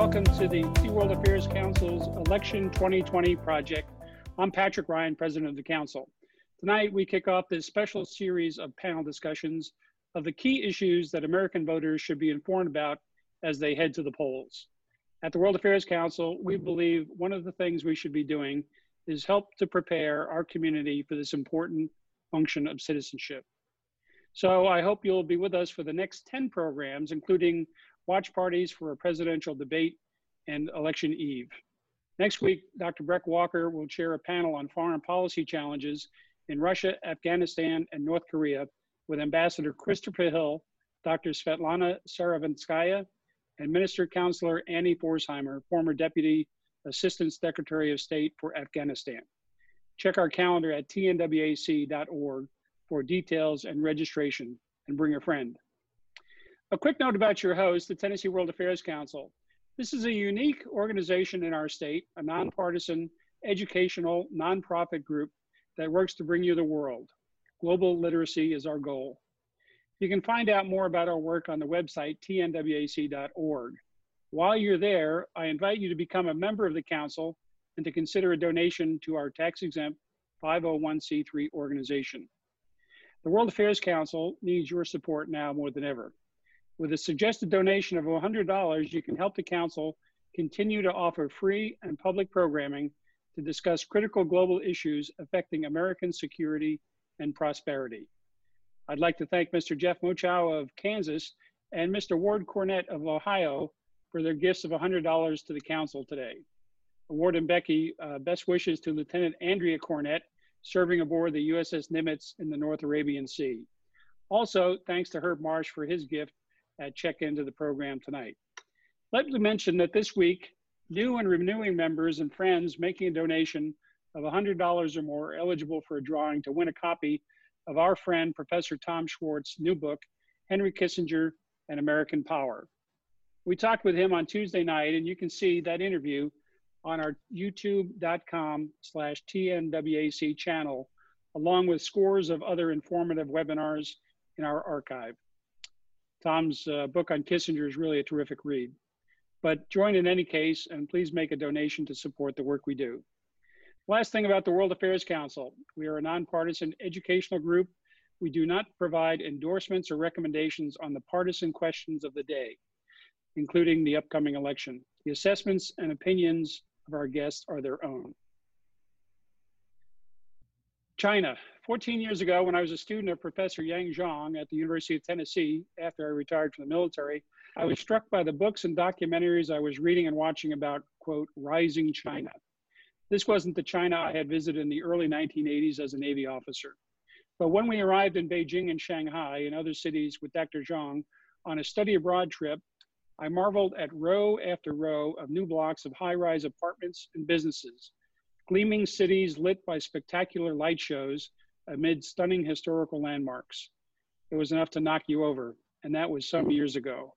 welcome to the World Affairs Council's Election 2020 project. I'm Patrick Ryan, President of the Council. Tonight, we kick off this special series of panel discussions of the key issues that American voters should be informed about as they head to the polls. At the World Affairs Council, we believe one of the things we should be doing is help to prepare our community for this important function of citizenship. So I hope you'll be with us for the next 10 programs, including watch parties for a presidential debate and election eve. Next week, Dr. Breck Walker will chair a panel on foreign policy challenges in Russia, Afghanistan, and North Korea with Ambassador Christopher Hill, Dr. Svetlana Savranskaya, and Minister Counselor Annie Pforzheimer, former Deputy Assistant Secretary of State for Afghanistan. Check our calendar at tnwac.org for details and registration, and bring a friend. A quick note about your host, the Tennessee World Affairs Council. This is a unique organization in our state, a nonpartisan, educational, nonprofit group that works to bring you the world. Global literacy is our goal. You can find out more about our work on the website tnwac.org. While you're there, I invite you to become a member of the Council and to consider a donation to our tax exempt 501c3 organization. The World Affairs Council needs your support now more than ever. With a suggested donation of $100, you can help the Council continue to offer free and public programming to discuss critical global issues affecting American security and prosperity. I'd like to thank Mr. Jeff Mochow of Kansas and Mr. Ward Cornett of Ohio for their gifts of $100 to the council today. Ward and Becky, uh, best wishes to Lieutenant Andrea Cornett, serving aboard the USS Nimitz in the North Arabian Sea. Also, thanks to Herb Marsh for his gift check into the program tonight. Let me mention that this week, new and renewing members and friends making a donation of $100 or more eligible for a drawing to win a copy of our friend, Professor Tom Schwartz's new book, Henry Kissinger and American Power. We talked with him on Tuesday night, and you can see that interview on our youtube.com slash TNWAC channel, along with scores of other informative webinars in our archive. Tom's uh, book on Kissinger is really a terrific read. But join in any case, and please make a donation to support the work we do. Last thing about the World Affairs Council. We are a nonpartisan educational group. We do not provide endorsements or recommendations on the partisan questions of the day, including the upcoming election. The assessments and opinions of our guests are their own. China. 14 years ago, when I was a student of Professor Yang Zhong at the University of Tennessee after I retired from the military, I was struck by the books and documentaries I was reading and watching about, quote, rising China. This wasn't the China I had visited in the early 1980s as a Navy officer. But when we arrived in Beijing and Shanghai and other cities with Dr. Zhong on a study abroad trip, I marveled at row after row of new blocks of high rise apartments and businesses, gleaming cities lit by spectacular light shows amid stunning historical landmarks. It was enough to knock you over, and that was some years ago.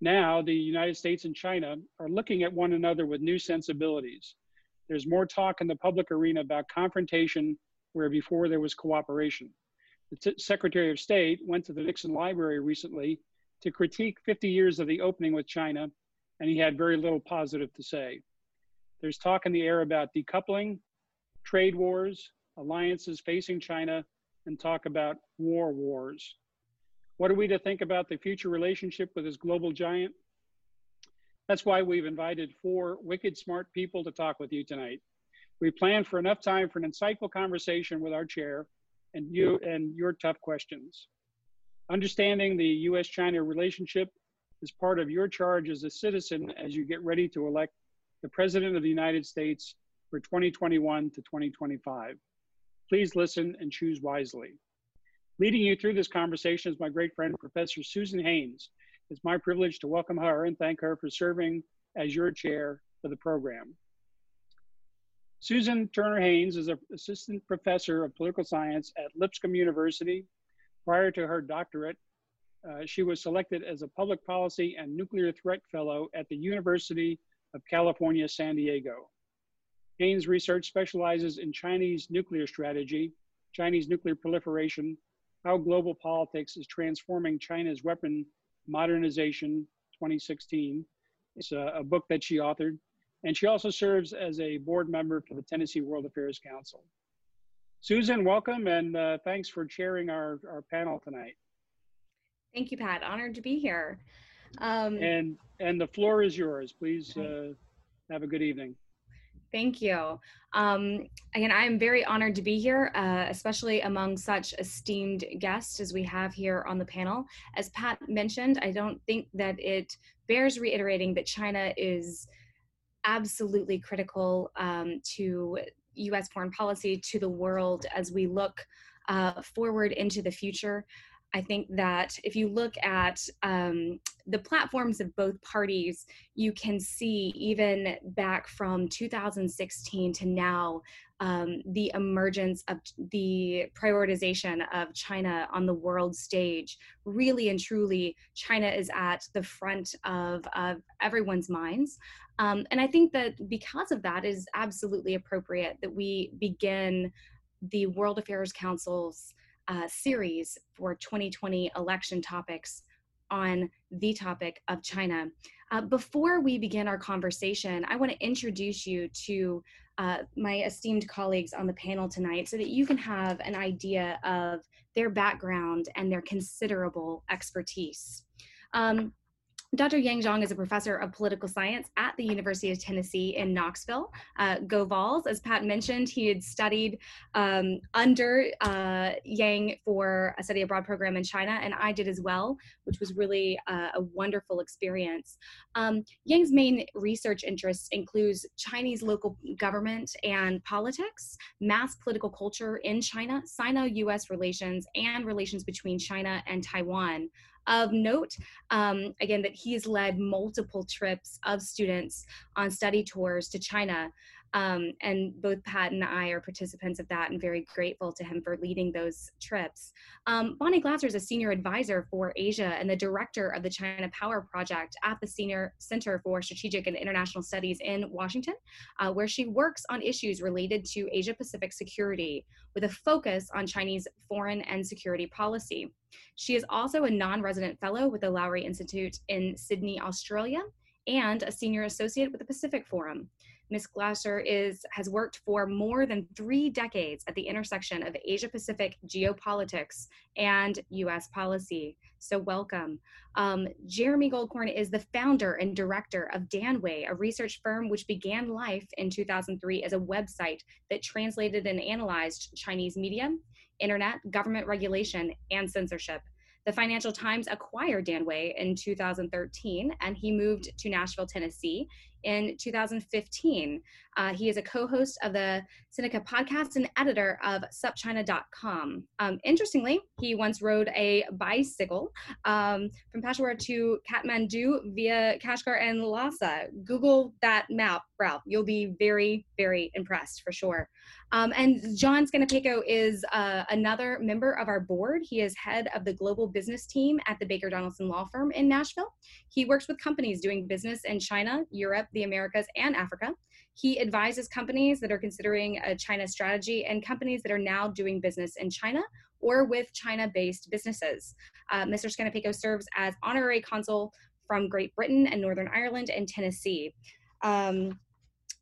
Now, the United States and China are looking at one another with new sensibilities there's more talk in the public arena about confrontation where before there was cooperation. The Secretary of State went to the Nixon Library recently to critique 50 years of the opening with China, and he had very little positive to say. There's talk in the air about decoupling, trade wars, alliances facing China, and talk about war wars. What are we to think about the future relationship with this global giant? That's why we've invited four wicked smart people to talk with you tonight. We planned for enough time for an insightful conversation with our chair and you and your tough questions. Understanding the US-China relationship is part of your charge as a citizen as you get ready to elect the President of the United States for 2021 to 2025. Please listen and choose wisely. Leading you through this conversation is my great friend, Professor Susan Haynes, it's my privilege to welcome her and thank her for serving as your chair for the program. Susan Turner Haynes is an assistant professor of political science at Lipscomb University. Prior to her doctorate, uh, she was selected as a public policy and nuclear threat fellow at the University of California, San Diego. Haynes' research specializes in Chinese nuclear strategy, Chinese nuclear proliferation, how global politics is transforming China's weapon Modernization 2016, It's a, a book that she authored. And she also serves as a board member for the Tennessee World Affairs Council. Susan, welcome and uh, thanks for chairing our, our panel tonight. Thank you, Pat. Honored to be here. Um, and and the floor is yours. Please uh, have a good evening. Thank you. Um, again, I am very honored to be here, uh, especially among such esteemed guests as we have here on the panel. As Pat mentioned, I don't think that it bears reiterating that China is absolutely critical um, to US foreign policy, to the world as we look uh, forward into the future. I think that if you look at um, the platforms of both parties, you can see even back from 2016 to now um, the emergence of the prioritization of China on the world stage. Really and truly, China is at the front of, of everyone's minds. Um, and I think that because of that, is absolutely appropriate that we begin the World Affairs Council's uh, series for 2020 election topics on the topic of China. Uh, before we begin our conversation, I want to introduce you to uh, my esteemed colleagues on the panel tonight so that you can have an idea of their background and their considerable expertise. Um, Dr. Yang Zhong is a professor of political science at the University of Tennessee in Knoxville. Uh, Go Vols, as Pat mentioned, he had studied um, under uh, Yang for a study abroad program in China, and I did as well, which was really uh, a wonderful experience. Um, Yang's main research interests includes Chinese local government and politics, mass political culture in China, Sino-U.S. relations, and relations between China and Taiwan. Of note, um, again, that he's led multiple trips of students on study tours to China. Um, and both Pat and I are participants of that and very grateful to him for leading those trips. Um, Bonnie Glaser is a senior advisor for Asia and the director of the China Power Project at the Senior Center for Strategic and International Studies in Washington, uh, where she works on issues related to Asia Pacific security with a focus on Chinese foreign and security policy. She is also a non resident fellow with the Lowy Institute in Sydney, Australia, and a senior associate with the Pacific Forum. Ms. Glaser is has worked for more than three decades at the intersection of Asia Pacific geopolitics and U.S. policy. So welcome. Um, Jeremy Goldkorn is the founder and director of Danwei, a research firm which began life in 2003 as a website that translated and analyzed Chinese media, internet, government regulation, and censorship. The Financial Times acquired Danwei in 2013, and he moved to Nashville, Tennessee in 2015. Uh, he is a co host of the Sinica podcast and editor of SupChina.com. Um, interestingly, he once rode a bicycle um, from Peshawar to Kathmandu via Kashgar and Lhasa. Google that map, Ralph. You'll be very, very impressed for sure. Um, and John Scannapieco is uh, another member of our board. He is head of the global business team at the Baker Donelson Law Firm in Nashville. He works with companies doing business in China, Europe, the Americas, and Africa. He advises companies that are considering a China strategy and companies that are now doing business in China or with China based businesses. Uh, Mr. Scannapieco serves as honorary consul from Great Britain and Northern Ireland and Tennessee. Um,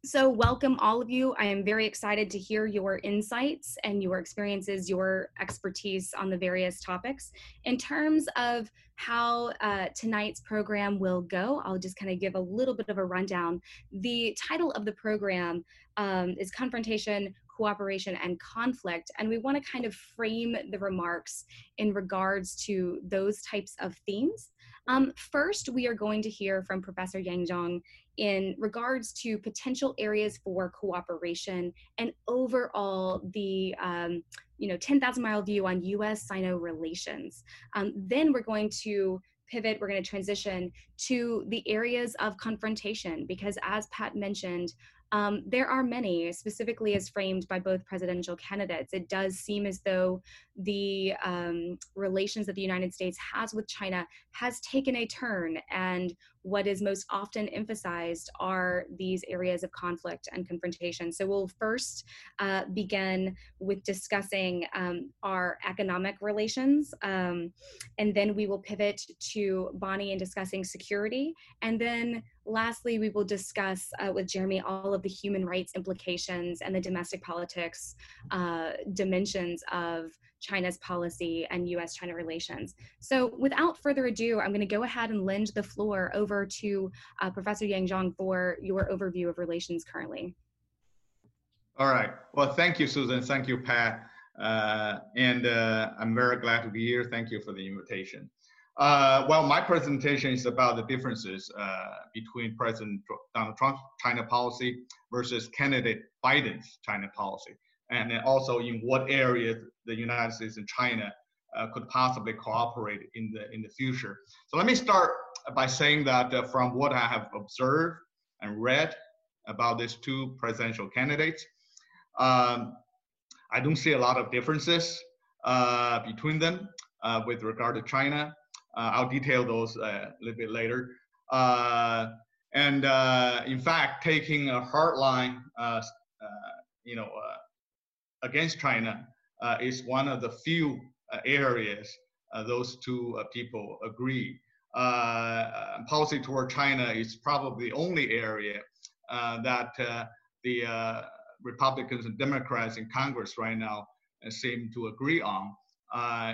so, welcome all of you. I am very excited to hear your insights and your experiences, your expertise on the various topics. In terms of how uh, tonight's program will go, I'll just kind of give a little bit of a rundown. The title of the program um, is Confrontation, Cooperation, and Conflict, and we want to kind of frame the remarks in regards to those types of themes. Um, first, we are going to hear from Professor Yang Zhong in regards to potential areas for cooperation and overall the um, you know 10,000 mile view on U.S.-Sino relations. Um, then we're going to pivot, we're going to transition to the areas of confrontation because as Pat mentioned, um, there are many, specifically as framed by both presidential candidates. It does seem as though the um, relations that the United States has with China has taken a turn, and what is most often emphasized are these areas of conflict and confrontation. So we'll first uh, begin with discussing um, our economic relations, um, and then we will pivot to Bonnie and discussing security, and then lastly, we will discuss uh, with Jeremy all of the human rights implications and the domestic politics uh, dimensions of China's policy and US China relations. So, without further ado, I'm going to go ahead and lend the floor over to uh, Professor Yang Zhong for your overview of relations currently. All right. Well, thank you, Susan. Thank you, Pat. Uh, and uh, I'm very glad to be here. Thank you for the invitation. Uh, well, my presentation is about the differences uh, between President Donald Trump's China policy versus candidate Biden's China policy and then also in what areas the United States and China uh, could possibly cooperate in the in the future. So let me start by saying that uh, from what I have observed and read about these two presidential candidates, um, I don't see a lot of differences uh, between them uh, with regard to China. Uh, I'll detail those uh, a little bit later. and in fact, taking a hard line, you know, against China uh, is one of the few uh, areas uh, those two people agree. policy toward China is probably the only area that the Republicans and Democrats in Congress right now seem to agree on.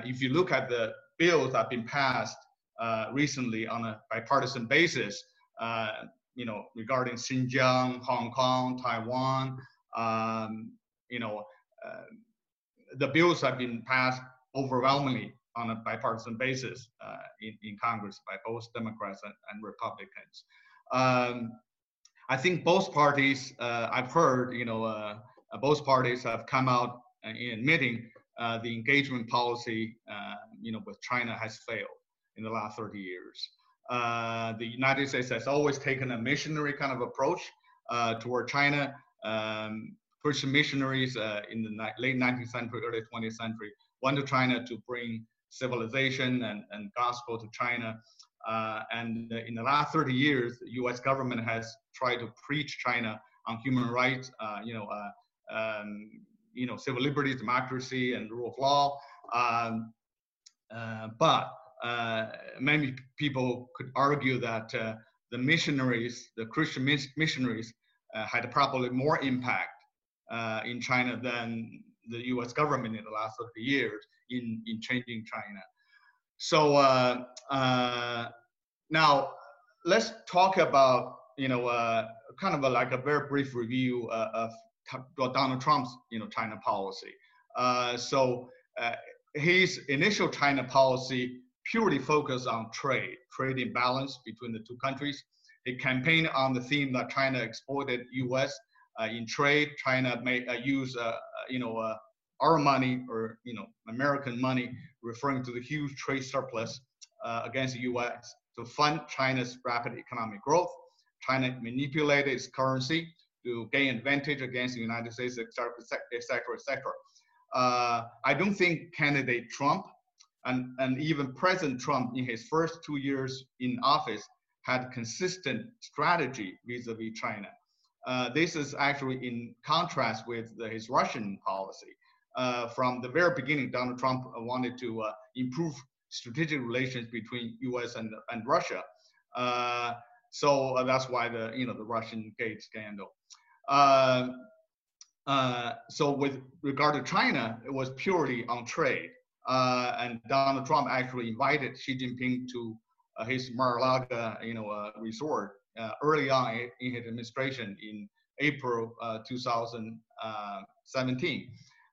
if you look at the bills that have been passed uh, recently on a bipartisan basis, uh, you know, regarding Xinjiang, Hong Kong, Taiwan, um, you know, the bills have been passed overwhelmingly on a bipartisan basis uh, in, in Congress by both Democrats and, and Republicans. Um, I think both parties, uh, I've heard, you know, uh, both parties have come out in admitting uh, the engagement policy, uh, you know, with China has failed in the last 30 years. the United States has always taken a missionary kind of approach toward China. Um, Christian missionaries uh, in the late 19th century, early 20th century went to China to bring civilization and, and gospel to China. Uh, and in the last 30 years, the U.S. government has tried to preach China on human rights, uh, you know, uh, um, you know, civil liberties, democracy, and rule of law. Um, uh, but uh, many people could argue that the missionaries, the Christian missionaries, had probably more impact uh, in China than the U.S. government in the last 30 years in, in changing China. So uh, uh, now let's talk about you know uh, kind of a, like a very brief review uh, of Donald Trump's you know China policy. Uh, so his initial China policy purely focused on trade, trade imbalance between the two countries. He campaigned on the theme that China exploited U.S. Uh, in trade, China may uh, use, uh, you know, our money or you know American money, referring to the huge trade surplus against the U.S. to fund China's rapid economic growth. China manipulated its currency to gain advantage against the United States, etc., etc., etc. I don't think candidate Trump and, and even President Trump in his first two years in office had consistent strategy vis-a-vis China. Uh, this is actually in contrast with the, his Russian policy. Uh, from the very beginning, Donald Trump wanted to uh, improve strategic relations between U.S. and, and Russia. Uh, so uh, that's why the you know the Russian Gate scandal. So with regard to China, it was purely on trade. and Donald Trump actually invited Xi Jinping to his Mar-a-Lago, you know, resort uh, early on in his administration in April uh, 2017.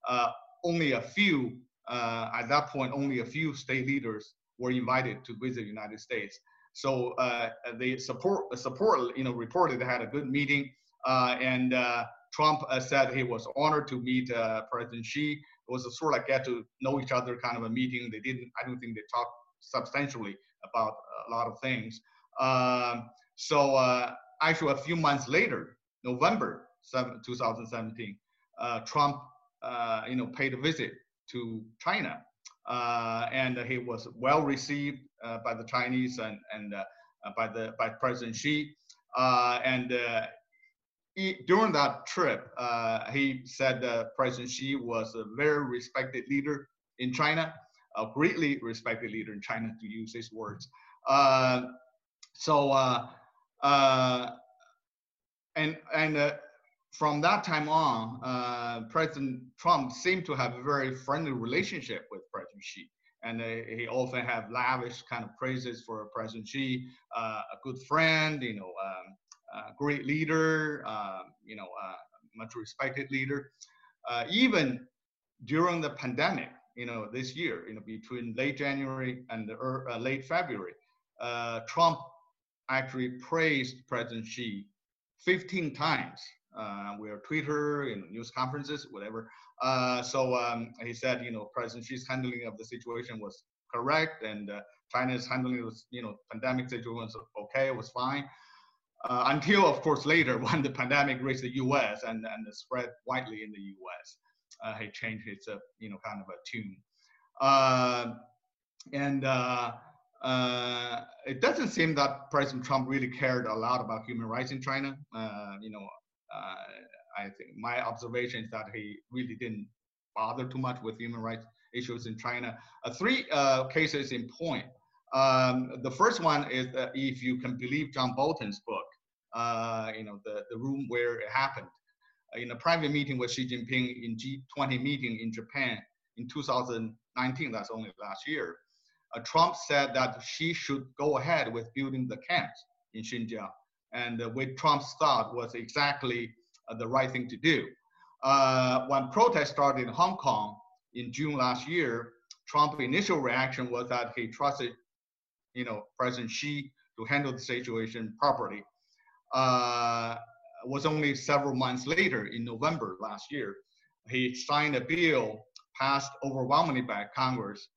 Uh, only a few, at that point, only a few state leaders were invited to visit the United States. So uh, the support, the support, you know, reported they had a good meeting, uh, and uh, Trump said he was honored to meet President Xi. It was a sort of like get to know each other kind of a meeting. They didn't, I don't think they talked substantially about a lot of things. Um, so uh, actually, a few months later, November 7, 2017, uh, Trump, uh, you know, paid a visit to China, uh, and he was well received uh, by the Chinese and and by the by President Xi. and he, during that trip, he said that President Xi was a very respected leader in China, a greatly respected leader in China, to use his words. so and and uh, from that time on, uh, President Trump seemed to have a very friendly relationship with President Xi, and uh, he often have lavish kind of praises for President Xi, uh, a good friend, you know, um, a great leader, um, you know, much respected leader. Uh, even during the pandemic, you know, this year, you know, between late January and uh, late February, Trump actually praised President Xi 15 times. Uh, we're Twitter, you know, news conferences, whatever. Uh, so um, he said, you know, President Xi's handling of the situation was correct, and uh, China's handling of you know pandemic situation was okay, was fine. Uh, until, of course, later when the pandemic reached the U.S. and and spread widely in the U.S., uh, he changed his uh, you know kind of a tune. and uh, it doesn't seem that President Trump really cared a lot about human rights in China. Uh, you know, uh, I think my observation is that he really didn't bother too much with human rights issues in China. Uh, three uh, cases in point. Um, the first one is if you can believe John Bolton's book, uh, you know, the, the room where it happened. In a private meeting with Xi Jinping in G20 meeting in Japan in 2019, that's only last year, uh, Trump said that she should go ahead with building the camps in Xinjiang. And uh, what Trump thought was exactly uh, the right thing to do. Uh, when protests started in Hong Kong in June last year, Trump's initial reaction was that he trusted, you know, President Xi to handle the situation properly. Uh, was only several months later, in November last year, he signed a bill passed overwhelmingly by Congress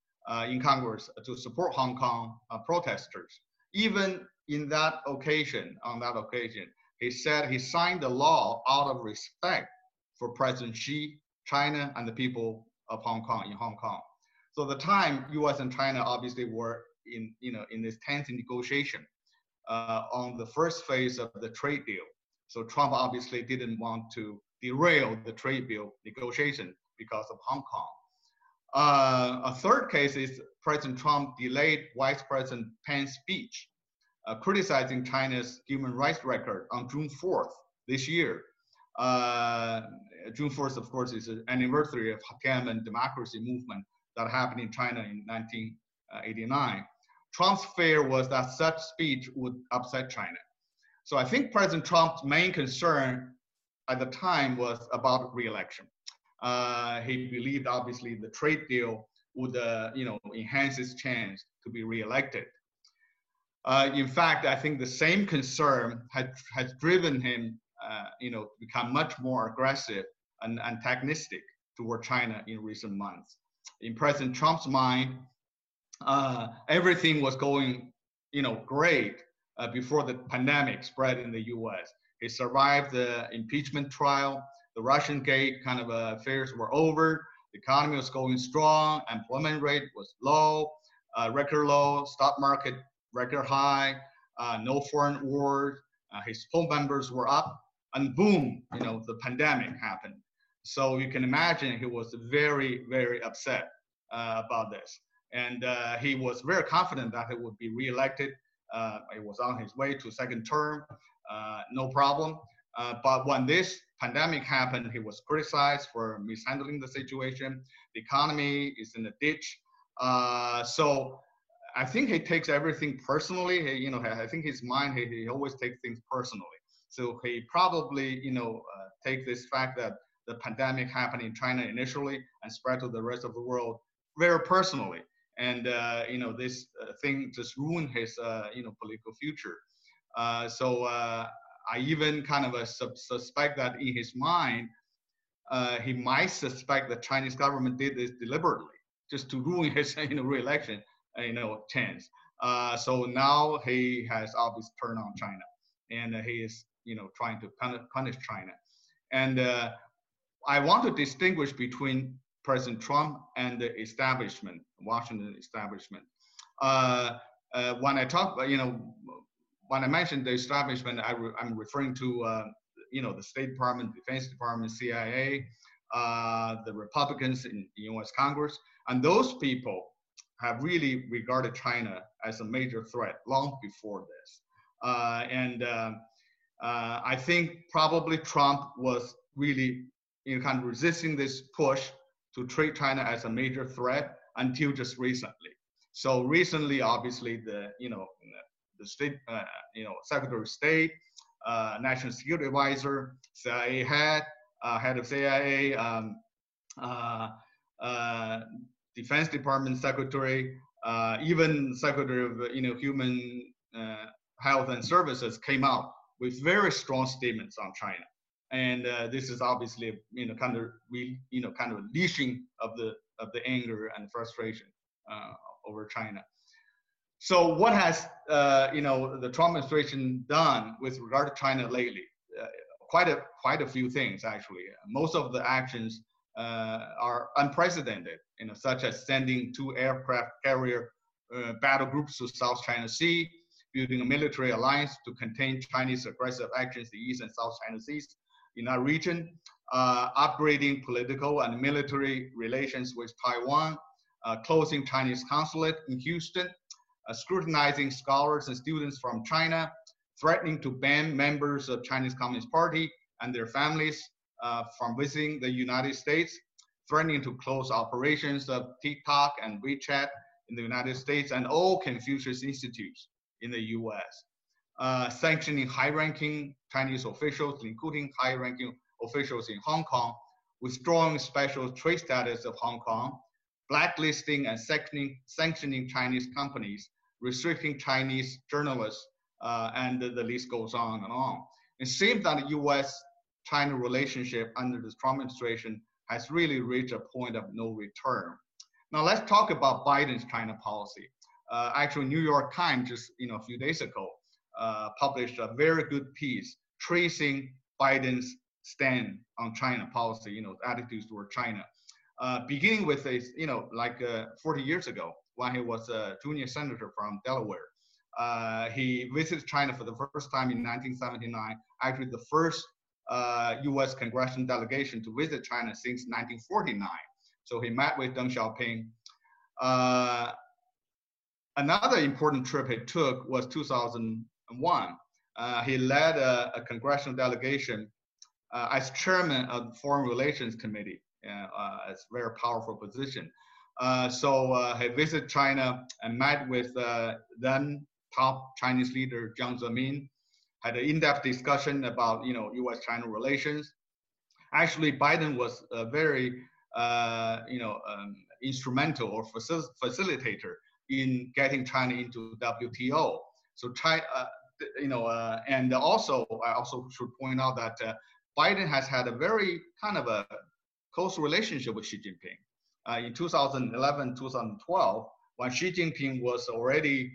in Congress to support Hong Kong uh, protesters. Even in that occasion, on that occasion, he said he signed the law out of respect for President Xi, China, and the people of Hong Kong in Hong Kong. So the time U.S. and China obviously were in you know in this tense negotiation uh, on the first phase of the trade deal. So Trump obviously didn't want to derail the trade deal negotiation because of Hong Kong. Uh, a third case is President Trump delayed Vice President Pence's speech uh, criticizing China's human rights record on June 4th this year. Uh, June 4th, of course, is an anniversary of the Tiananmen democracy movement that happened in China in 1989. Trump's fear was that such speech would upset China. So I think President Trump's main concern at the time was about re-election. Uh, he believed obviously the trade deal would uh, you know enhance his chance to be reelected. Uh, in fact, I think the same concern had, has driven him uh, you know to become much more aggressive and antagonistic toward China in recent months. In President Trump's mind, uh, everything was going you know great uh, before the pandemic spread in the U.S. He survived the impeachment trial the Russian gate kind of uh, affairs were over. The economy was going strong. Employment rate was low, uh, record low. Stock market record high. Uh, no foreign wars. Uh, his poll members were up, and boom, you know, the pandemic happened. So you can imagine he was very, very upset uh, about this, and uh, he was very confident that he would be reelected. he was on his way to second term, no problem. but when this pandemic happened, he was criticized for mishandling the situation. The economy is in a ditch. Uh, so I think he takes everything personally. He, you know, I think his mind, he, he always takes things personally. So he probably, you know, uh, take this fact that the pandemic happened in China initially and spread to the rest of the world very personally. And, uh, you know, this uh, thing just ruined his, uh, you know, political future. Uh, so I even kind of uh, suspect that in his mind, uh, he might suspect the Chinese government did this deliberately, just to ruin his you know re-election uh, you know chance. Uh, so now he has obviously turned on China, and uh, he is you know trying to punish China. And uh, I want to distinguish between President Trump and the establishment, Washington establishment. when I talk, you know, when I mentioned the establishment, I am referring to uh, you know the State Department, Defense Department, CIA, uh, the Republicans in the U.S. Congress, and those people have really regarded China as a major threat long before this. Uh, and um, uh, I think probably Trump was really you know, kind of resisting this push to treat China as a major threat until just recently. So recently, obviously, the you know the state uh, you know Secretary of State, uh, National Security Advisor, CIA head, uh, head of CIA, um, uh, uh, Defense Department Secretary, even Secretary of you know Human Health and Services came out with very strong statements on China and this is obviously you know kind of re, you know kind of leashing of the of the anger and frustration over China. So what has uh, you know the Trump administration done with regard to China lately? Uh, quite a quite a few things actually. Most of the actions uh, are unprecedented, you know, such as sending two aircraft carrier uh, battle groups to South China Sea, building a military alliance to contain Chinese aggressive actions in the East and South China Seas, in that region, uh, upgrading political and military relations with Taiwan, uh, closing Chinese consulate in Houston, scrutinizing scholars and students from China, threatening to ban members of Chinese Communist Party and their families uh, from visiting the United States, threatening to close operations of TikTok and WeChat in the United States and all Confucius Institutes in the US uh, sanctioning high-ranking Chinese officials, including high-ranking officials in Hong Kong, withdrawing special trade status of Hong Kong, blacklisting and sanctioning Chinese companies, restricting Chinese journalists, uh, and the, the list goes on and on. It seems that the U.S.-China relationship under the Trump administration has really reached a point of no return. Now let's talk about Biden's China policy. Uh, actually, New York Times just you know a few days ago uh, published a very good piece tracing Biden's stand on China policy, you know, attitudes toward China. Uh, beginning with a, you know, like uh, 40 years ago when he was a junior senator from Delaware. Uh, he visited China for the first time in 1979, actually the first US uh, congressional delegation to visit China since 1949. So he met with Deng Xiaoping. Uh, another important trip he took was 2001. Uh, he led a, a congressional delegation uh, as chairman of the Foreign Relations Committee. Uh, it's a very powerful position. Uh, so uh, he visited China and met with uh, then top Chinese leader Jiang Zemin, had an in-depth discussion about you know U.S.-China relations. Actually, Biden was a very you know um, instrumental or facil facilitator in getting China into WTO. So China, uh, you know, uh, and also I also should point out that uh, Biden has had a very kind of a close relationship with Xi Jinping. Uh, in 2011, 2012, when Xi Jinping was already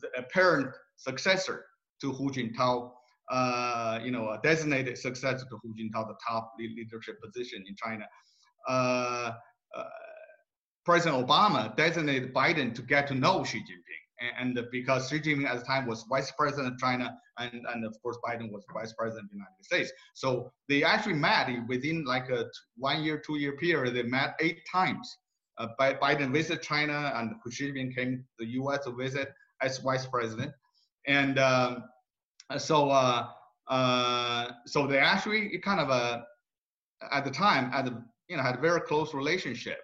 the apparent successor to Hu Jintao, uh, you know, a designated successor to Hu Jintao, the top leadership position in China. Uh, President Obama designated Biden to get to know Xi Jinping and because Xi Jinping at the time was vice president of China, and, and of course Biden was vice president of the United States. So they actually met within like a one year, two year period. They met eight times. Uh, Biden visited China, and Xi Jinping came to the U.S. to visit as vice president, and um, so uh, uh, so they actually kind of uh, at the time had a, you know had a very close relationship.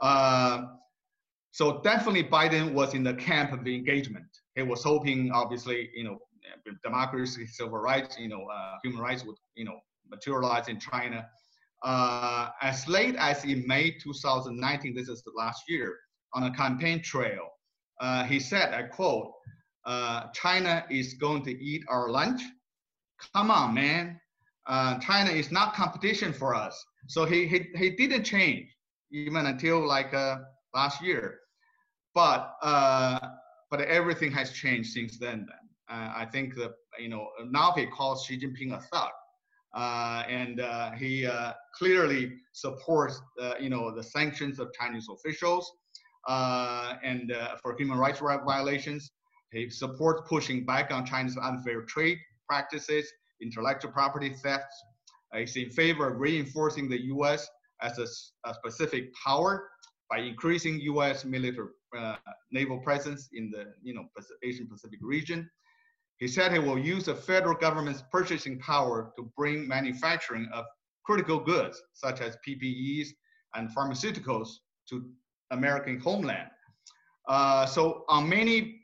Uh, so definitely Biden was in the camp of the engagement. He was hoping, obviously, you know, democracy, civil rights, you know, uh, human rights would, you know, materialize in China. Uh, as late as in May 2019, this is the last year, on a campaign trail, uh, he said, I quote, uh, China is going to eat our lunch. Come on, man. Uh, China is not competition for us. So he, he, he didn't change even until like uh, last year. But uh, but everything has changed since then. Then uh, I think that you know now he calls Xi Jinping a thug, uh, and uh, he uh, clearly supports uh, you know the sanctions of Chinese officials and for human rights violations. He supports pushing back on China's unfair trade practices, intellectual property thefts. He's in favor of reinforcing the U.S. as a, a specific power by increasing U.S. military uh, naval presence in the you know Asian Pacific region. He said he will use the federal government's purchasing power to bring manufacturing of critical goods such as PPEs and pharmaceuticals to American homeland. Uh, so on many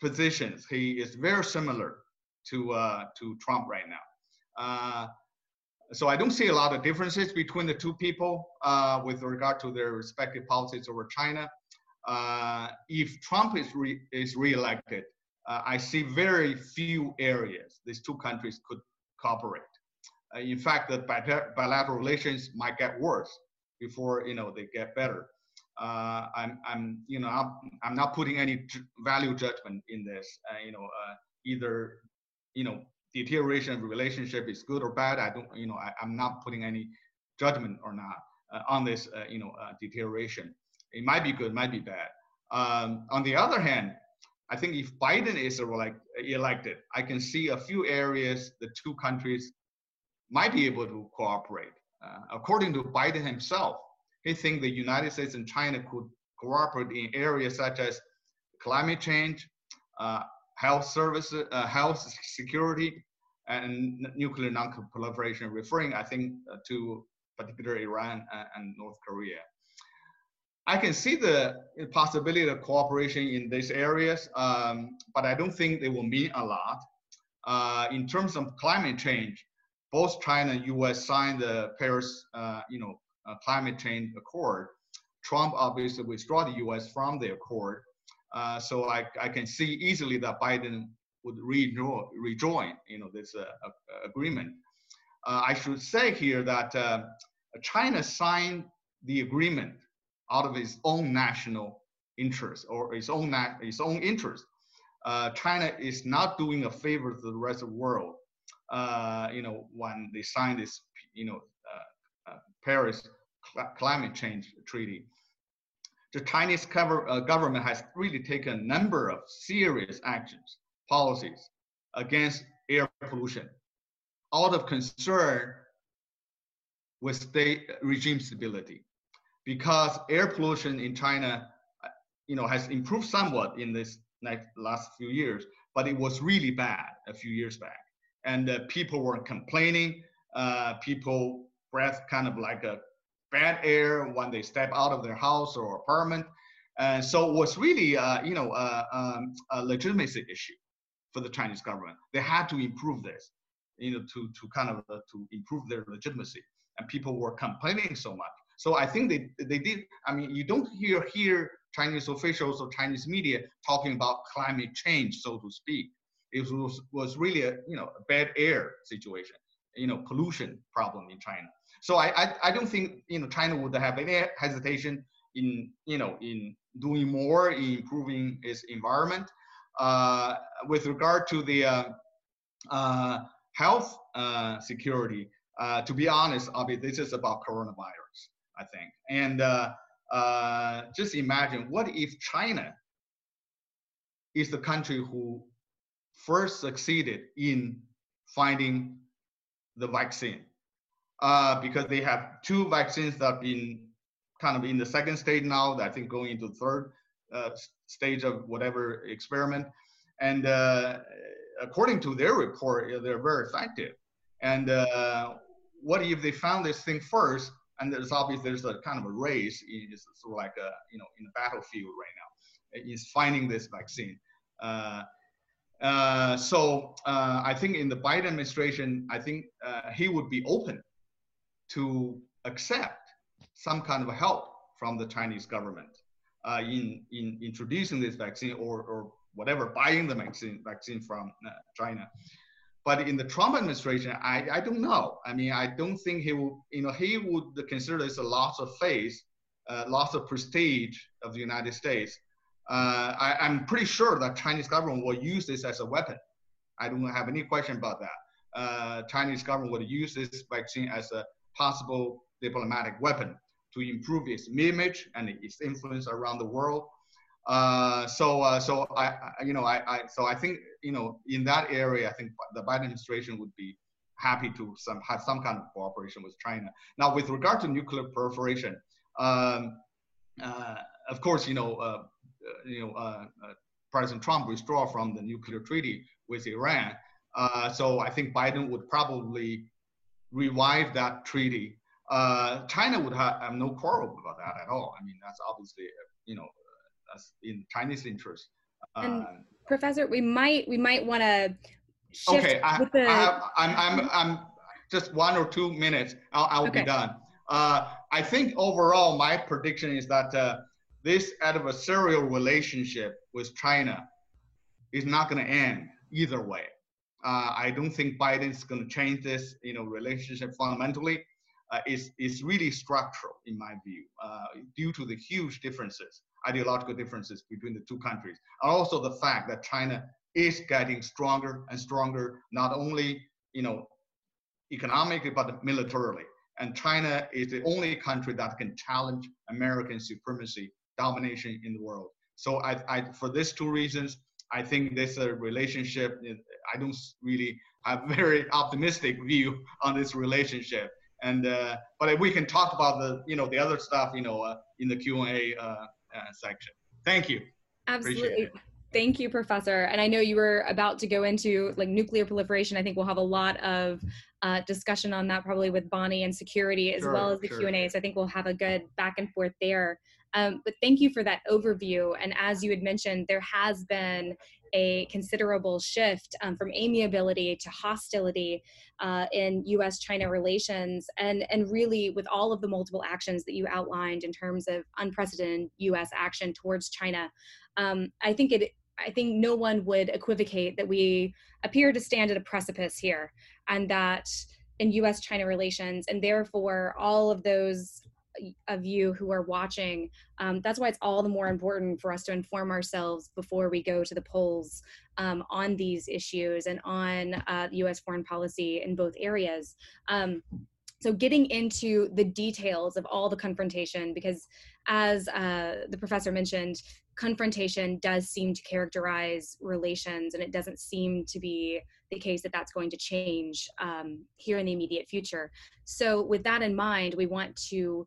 positions, he is very similar to uh, to Trump right now. Uh, so I don't see a lot of differences between the two people uh, with regard to their respective policies over China. Uh, if Trump is re- is reelected, uh, I see very few areas these two countries could cooperate. Uh, in fact, the bilateral relations might get worse before you know they get better. Uh, I'm, I'm, you know, I'm, I'm not putting any value judgment in this. Uh, you know, either, you know, deterioration of relationship is good or bad. I don't, you know, I, am not putting any judgment or not on this, you know, deterioration. It might be good, might be bad. Um, on the other hand, I think if Biden is elected, I can see a few areas the two countries might be able to cooperate. according to Biden himself, he thinks the United States and China could cooperate in areas such as climate change, uh, health services, uh, health security, and nuclear non-proliferation, referring, I think, uh, to particular Iran and North Korea. I can see the possibility of cooperation in these areas, um, but I don't think they will mean a lot. Uh, in terms of climate change, both China and U.S. signed the Paris, uh, you know, uh, climate change accord. Trump obviously withdraw the U.S. from the accord, uh, so I, I can see easily that Biden would rejoin, rejoin you know, this uh, agreement. Uh, I should say here that China signed the agreement out of its own national interest or its own its own interest. Uh, China is not doing a favor to the rest of the world. you know, when they signed this, you know, Paris cl Climate Change Treaty. The Chinese cover, uh, government has really taken a number of serious actions, policies against air pollution out of concern with state regime stability. Because air pollution in China, you know, has improved somewhat in this last few years, but it was really bad a few years back. And uh, people were complaining. Uh, people breath kind of like a bad air when they step out of their house or apartment. And so it was really, uh, you know, uh, um, a legitimacy issue for the Chinese government. They had to improve this, you know, to, to kind of uh, to improve their legitimacy. And people were complaining so much. So I think they, they did, I mean, you don't hear, hear Chinese officials or Chinese media talking about climate change, so to speak. It was, was really a, you know, a bad air situation, you know, pollution problem in China. So I, I, I don't think you know China would have any hesitation in you know in doing more in improving its environment. Uh, with regard to the uh, uh, health uh, security, uh, to be honest, I mean, this is about coronavirus, I think. And uh, just imagine what if China is the country who first succeeded in finding the vaccine uh, because they have two vaccines that have been kind of in the second stage now, I think going into the third uh, stage of whatever experiment. And uh, according to their report, they're very effective. And uh, what if they found this thing first? And there's obviously there's a kind of a race, it's sort of like a you know in the battlefield right now, is finding this vaccine. Uh, uh, so uh, I think in the Biden administration, I think uh, he would be open to accept some kind of help from the Chinese government uh, in, in introducing this vaccine or, or whatever, buying the vaccine, vaccine from uh, China. But in the Trump administration, I, I don't know. I mean, I don't think he will, you know, he would consider this a loss of face, uh, loss of prestige of the United States. Uh, I, I'm pretty sure that Chinese government will use this as a weapon. I don't have any question about that. Uh, Chinese government would use this vaccine as a possible diplomatic weapon to improve its image and its influence around the world. Uh, so, uh, so I, I, you know, I, I, so I think, you know, in that area, I think the Biden administration would be happy to some have some kind of cooperation with China. Now, with regard to nuclear proliferation, um, uh, of course, you know, uh, uh you know, uh, President Trump withdraw from the nuclear treaty with Iran. so I think Biden would probably revive that treaty. China would have, no quarrel about that at all. I mean, that's obviously, you know, in Chinese interest. And Professor, we might we might want to shift. okay, I, the... I have, I'm, I'm, I'm just one or two minutes. I'll, I'll okay. be done. Uh, I think overall, my prediction is that uh, this adversarial relationship with China is not going to end either way. Uh, I don't think Biden's going to change this, you know, relationship fundamentally. Uh, it's, it's really structural in my view, uh, due to the huge differences, ideological differences between the two countries, and also the fact that China is getting stronger and stronger, not only you know economically but militarily. And China is the only country that can challenge American supremacy, domination in the world. So I, I for these two reasons, I think this uh, relationship. I don't really have very optimistic view on this relationship. And uh, but we can talk about the you know the other stuff you know uh, in the Q and A uh, section. Thank you. Absolutely. Thank you, Professor. And I know you were about to go into like nuclear proliferation. I think we'll have a lot of uh, discussion on that probably with Bonnie and security as sure, well as the sure. Q&A. So I think we'll have a good back and forth there. Um, but thank you for that overview. And as you had mentioned, there has been a considerable shift um, from amiability to hostility uh, in U.S. China relations, and and really with all of the multiple actions that you outlined in terms of unprecedented U.S. action towards China, um, I think it I think no one would equivocate that we appear to stand at a precipice here and that in US China relations, and therefore all of those of you who are watching, um, that's why it's all the more important for us to inform ourselves before we go to the polls um, on these issues and on uh, US foreign policy in both areas. Um, so getting into the details of all the confrontation, because as uh, the professor mentioned, confrontation does seem to characterize relations, and it doesn't seem to be the case that that's going to change um, here in the immediate future. So, with that in mind, we want to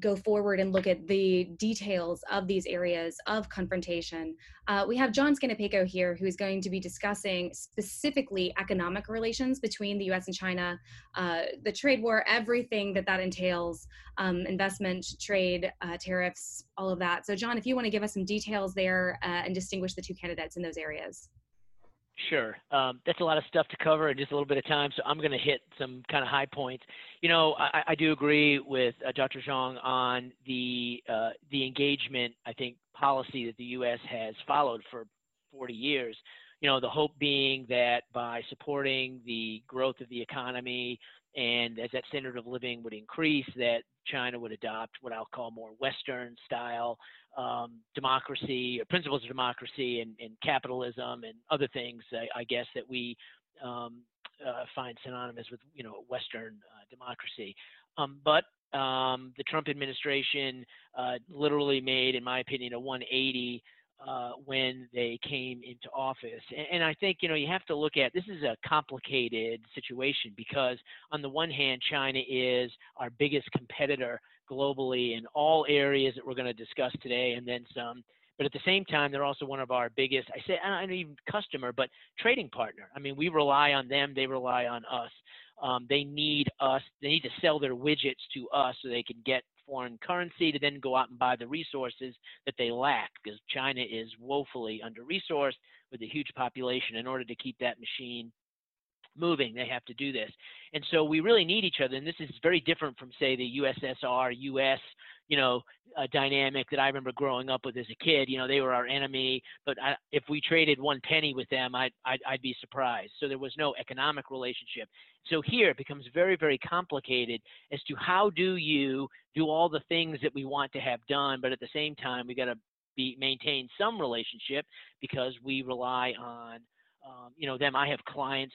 go forward and look at the details of these areas of confrontation. Uh, we have John Scannapieco here, who's going to be discussing specifically economic relations between the US and China, uh, the trade war, everything that that entails, um, investment, trade, uh, tariffs, all of that. So, John, if you want to give us some details there uh, and distinguish the two candidates in those areas. Sure. Um, that's a lot of stuff to cover in just a little bit of time, so I'm going to hit some kind of high points. You know, I, I do agree with uh, Dr. Zhang on the uh, the engagement. I think policy that the U.S. has followed for 40 years. You know, the hope being that by supporting the growth of the economy and as that standard of living would increase, that China would adopt what I'll call more Western style um, democracy, principles of democracy, and, and, capitalism, and other things. I, I guess that we um, uh, find synonymous with you know Western uh, democracy. Um, but um, the Trump administration uh, literally made, in my opinion, a 180 uh, when they came into office. And, and, I think, you know, you have to look at this is a complicated situation because, on the one hand, China is our biggest competitor globally in all areas that we're going to discuss today and then some. But at the same time, they're also one of our biggest, I say, I don't even customer, but trading partner. I mean, we rely on them, they rely on us. Um, they need us, they need to sell their widgets to us so they can get foreign currency to then go out and buy the resources that they lack because China is woefully under resourced with a huge population. In order to keep that machine moving. They have to do this. And so we really need each other. And this is very different from, say, the USSR, US, you know, a dynamic that I remember growing up with as a kid. You know, they were our enemy, but I, if we traded one penny with them, I'd, I'd, I'd be surprised. So there was no economic relationship. So here it becomes very, very complicated as to how do you do all the things that we want to have done, but at the same time, we got to be maintain some relationship because we rely on um, you know them i have clients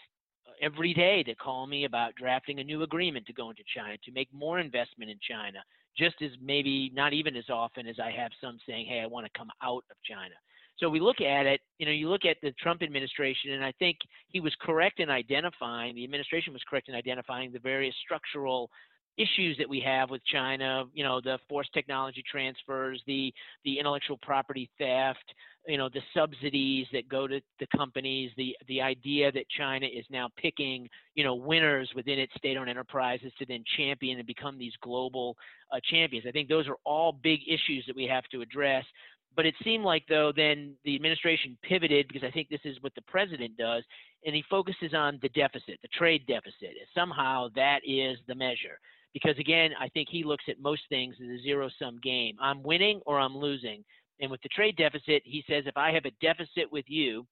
every day that call me about drafting a new agreement to go into China, to make more investment in China, just as maybe not even as often as I have some saying, hey, I want to come out of China. So we look at it, you know, you look at the Trump administration, and I think he was correct in identifying, the administration was correct in identifying the various structural issues that we have with China, you know, the forced technology transfers, the the intellectual property theft, you know, the subsidies that go to the companies, the the idea that China is now picking, you know, winners within its state-owned enterprises to then champion and become these global uh, champions. I think those are all big issues that we have to address. But it seemed like though then the administration pivoted because I think this is what the president does, and he focuses on the deficit, the trade deficit. Somehow that is the measure because again, I think he looks at most things as a zero sum game. I'm winning or I'm losing. And with the trade deficit, he says if I have a deficit with you,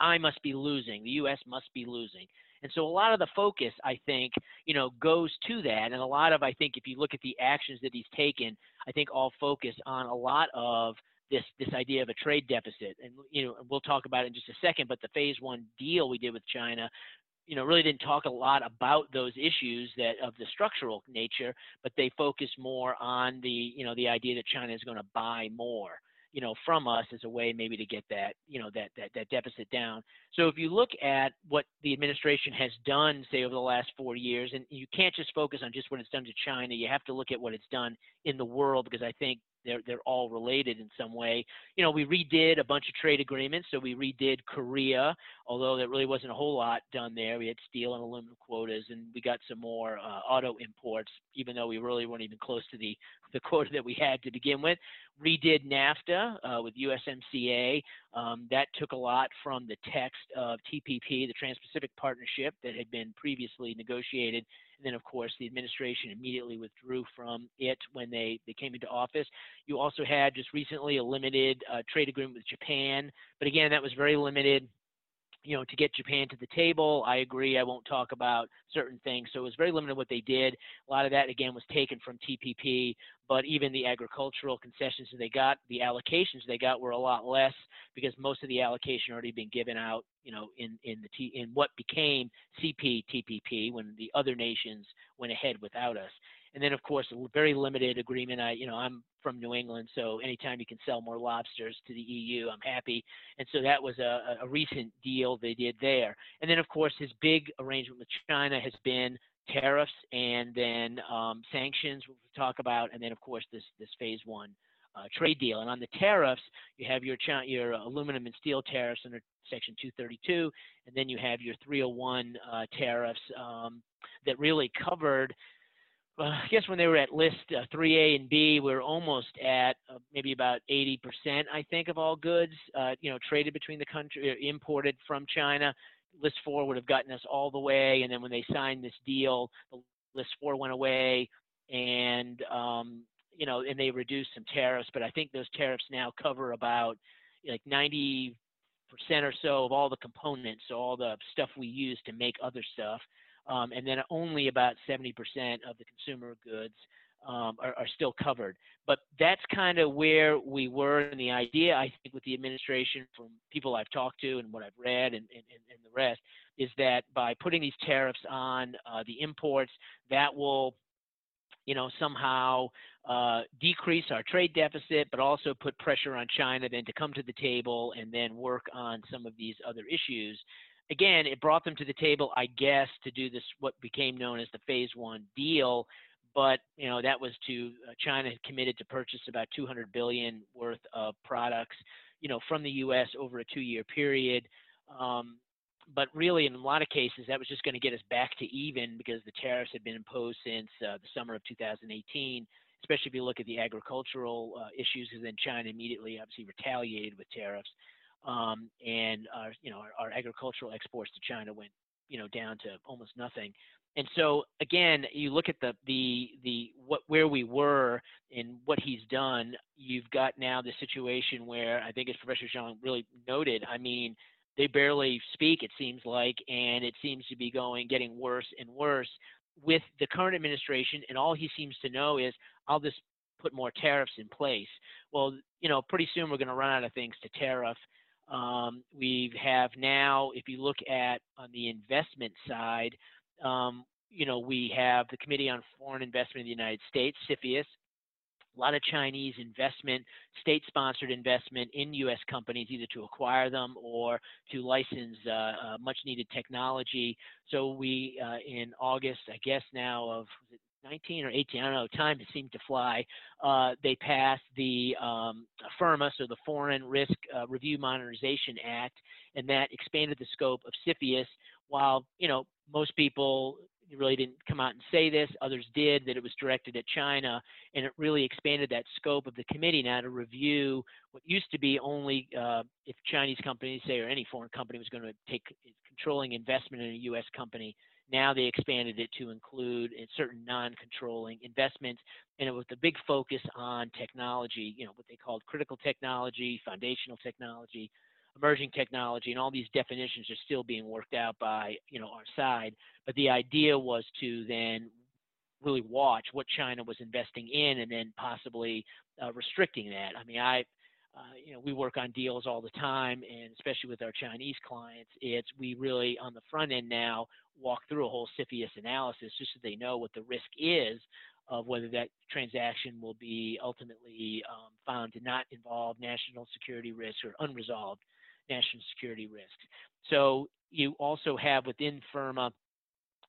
I must be losing. The U.S. must be losing. And so a lot of the focus, I think, you know, goes to that. And a lot of, I think, if you look at the actions that he's taken, I think all focus on a lot of this this idea of a trade deficit. And you know, we'll talk about it in just a second. But the phase one deal we did with China you know, really didn't talk a lot about those issues that of the structural nature, but they focus more on the, you know, the idea that China is going to buy more, you know, from us as a way maybe to get that, you know, that, that, that deficit down. So if you look at what the administration has done, say over the last four years, and you can't just focus on just what it's done to China, you have to look at what it's done in the world because I think they're they're all related in some way. You know, we redid a bunch of trade agreements. So we redid Korea, although there really wasn't a whole lot done there. We had steel and aluminum quotas, and we got some more uh, auto imports, even though we really weren't even close to the the quota that we had to begin with. Redid NAFTA uh, with USMCA. Um, that took a lot from the text of TPP, the Trans-Pacific Partnership that had been previously negotiated then, of course, the administration immediately withdrew from it when they, they came into office. You also had just recently a limited uh, trade agreement with Japan, but again, that was very limited you know, to get Japan to the table. I agree. I won't talk about certain things. So it was very limited what they did. A lot of that, again, was taken from TPP, but even the agricultural concessions that they got, the allocations they got were a lot less because most of the allocation already been given out, you know, in, in the T, in what became CPTPP when the other nations went ahead without us. And then, of course, a very limited agreement. I, you know, I'm from New England, so anytime you can sell more lobsters to the EU, I'm happy. And so that was a, a recent deal they did there. And then, of course, his big arrangement with China has been tariffs and then um, sanctions, we'll talk about, and then, of course, this this phase one uh, trade deal. And on the tariffs, you have your your aluminum and steel tariffs under Section 232, and then you have your 301 uh, tariffs um, that really covered uh, I guess when they were at list uh, 3A and B, we are almost at uh, maybe about 80%, I think, of all goods, uh, you know, traded between the country, uh, imported from China. List 4 would have gotten us all the way, and then when they signed this deal, list 4 went away, and um, you know, and they reduced some tariffs. But I think those tariffs now cover about like 90 percent or so of all the components, so all the stuff we use to make other stuff um, and then only about 70% of the consumer goods um, are, are, still covered. But that's kind of where we were. And the idea, I think, with the administration, from people I've talked to and what I've read and, and, and the rest, is that by putting these tariffs on uh, the imports, that will you know, somehow uh, decrease our trade deficit, but also put pressure on China then to come to the table and then work on some of these other issues again, it brought them to the table, I guess, to do this what became known as the Phase One deal. But you know that was to uh, China committed to purchase about 200 billion worth of products, you know, from the U.S. over a two-year period. Um, but really, in a lot of cases, that was just going to get us back to even because the tariffs had been imposed since uh, the summer of 2018. Especially if you look at the agricultural uh, issues, because then China immediately, obviously, retaliated with tariffs um, and our, you know, our, our, agricultural exports to China went, you know, down to almost nothing. And so again, you look at the the the what where we were and what he's done. You've got now the situation where I think, as Professor Zhang really noted, I mean, they barely speak. It seems like, and it seems to be going getting worse and worse with the current administration. And all he seems to know is, I'll just put more tariffs in place. Well, you know, pretty soon we're going to run out of things to tariff um, we have now, if you look at on the investment side, um, you know, we have the Committee on Foreign Investment in the United States, CFIUS, a lot of Chinese investment, state sponsored investment in US companies, either to acquire them or to license uh, uh, much needed technology. So, we, uh, in August, I guess now of 19 or 18, I don't know, time seemed to fly. Uh, they passed the um, FIRRMA, so the Foreign Risk uh, Review Modernization Act, and that expanded the scope of CFIUS. While you know most people really didn't come out and say this, others did, that it was directed at China, and it really expanded that scope of the committee now to review what used to be only uh, if Chinese companies, say, or any foreign company was going to take controlling investment in a U.S. company now they expanded it to include certain non-controlling investments, and it was the big focus on technology, you know, what they called critical technology, foundational technology, emerging technology, and all these definitions are still being worked out by, you know, our side. But the idea was to then really watch what China was investing in and then possibly uh, restricting that. I mean, I uh, you know, we work on deals all the time, and especially with our Chinese clients, it's we really on the front end now walk through a whole CFIUS analysis just so they know what the risk is of whether that transaction will be ultimately um, found to not involve national security risks or unresolved national security risks. So you also have within FIRRMA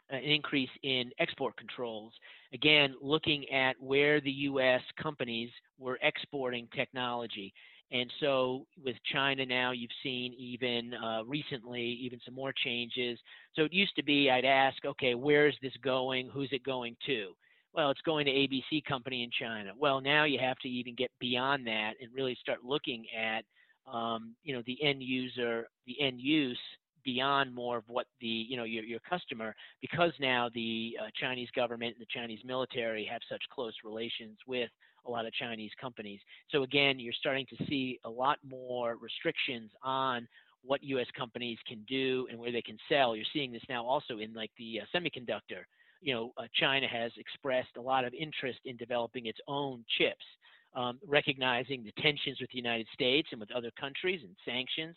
an increase in export controls. Again, looking at where the U.S. companies were exporting technology. And so with China now, you've seen even uh, recently, even some more changes. So it used to be I'd ask, okay, where is this going? Who's it going to? Well, it's going to ABC company in China. Well, now you have to even get beyond that and really start looking at, um, you know, the end user, the end use beyond more of what the you know your, your customer because now the uh, Chinese government and the Chinese military have such close relations with a lot of Chinese companies. So again, you're starting to see a lot more restrictions on what U.S. companies can do and where they can sell. You're seeing this now also in like the uh, semiconductor. You know, uh, China has expressed a lot of interest in developing its own chips. Um, recognizing the tensions with the United States and with other countries and sanctions,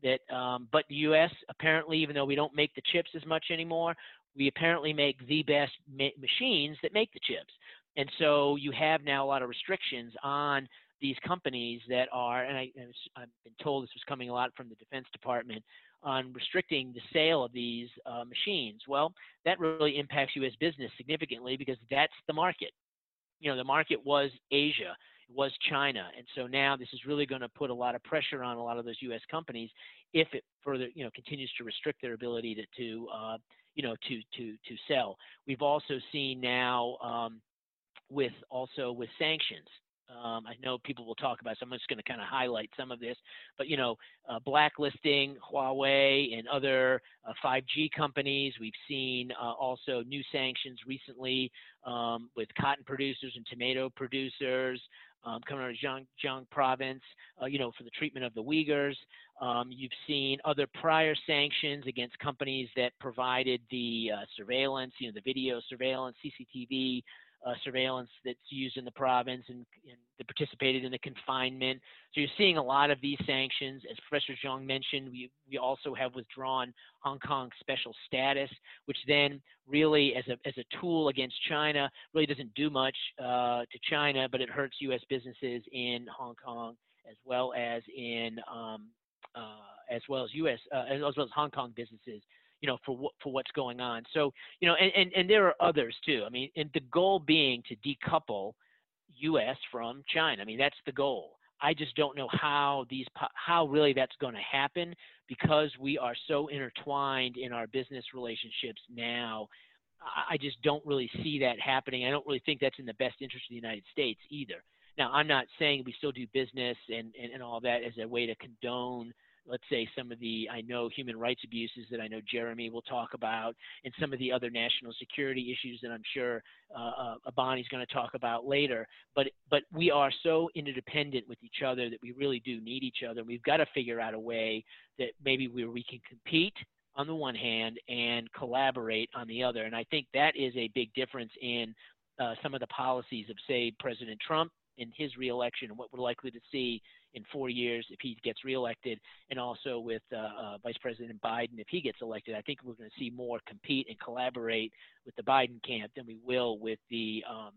that um, but the U.S. apparently, even though we don't make the chips as much anymore, we apparently make the best ma- machines that make the chips. And so you have now a lot of restrictions on these companies that are, and I, have been told this was coming a lot from the Defense Department, on restricting the sale of these uh, machines. Well, that really impacts U.S. business significantly because that's the market. You know, the market was Asia was China. And so now this is really going to put a lot of pressure on a lot of those U.S. companies if it further, you know, continues to restrict their ability to, to uh, you know, to to to sell. We've also seen now um, with also with sanctions. Um, I know people will talk about. So I'm just going to kind of highlight some of this, but you know, uh, blacklisting Huawei and other uh, 5G companies. We've seen uh, also new sanctions recently um, with cotton producers and tomato producers um, coming out of Xinjiang province, uh, you know, for the treatment of the Uyghurs. Um, you've seen other prior sanctions against companies that provided the uh, surveillance, you know, the video surveillance, CCTV uh, surveillance that's used in the province and, and that participated in the confinement. So you're seeing a lot of these sanctions. As Professor Zhang mentioned, we, we also have withdrawn Hong Kong special status, which then really, as a, as a tool against China, really doesn't do much uh, to China, but it hurts U.S. businesses in Hong Kong as well as in um, uh, as well as U.S. Uh, as well as Hong Kong businesses you know, for what for what's going on. So, you know, and, and, and there are others too. I mean, and the goal being to decouple U.S. from China. I mean, that's the goal. I just don't know how these how really that's going to happen because we are so intertwined in our business relationships now. I just don't really see that happening. I don't really think that's in the best interest of the United States either. Now, I'm not saying we still do business and, and, and all that as a way to condone let's say some of the I know human rights abuses that I know Jeremy will talk about, and some of the other national security issues that I'm sure uh, uh, Bonnie's going to talk about later. But but we are so interdependent with each other that we really do need each other. We've got to figure out a way that maybe where we can compete on the one hand and collaborate on the other. And I think that is a big difference in uh, some of the policies of, say, President Trump in his reelection and what we're likely to see in four years if he gets reelected, and also with uh, uh, Vice President Biden if he gets elected. I think we're going to see more compete and collaborate with the Biden camp than we will with the um,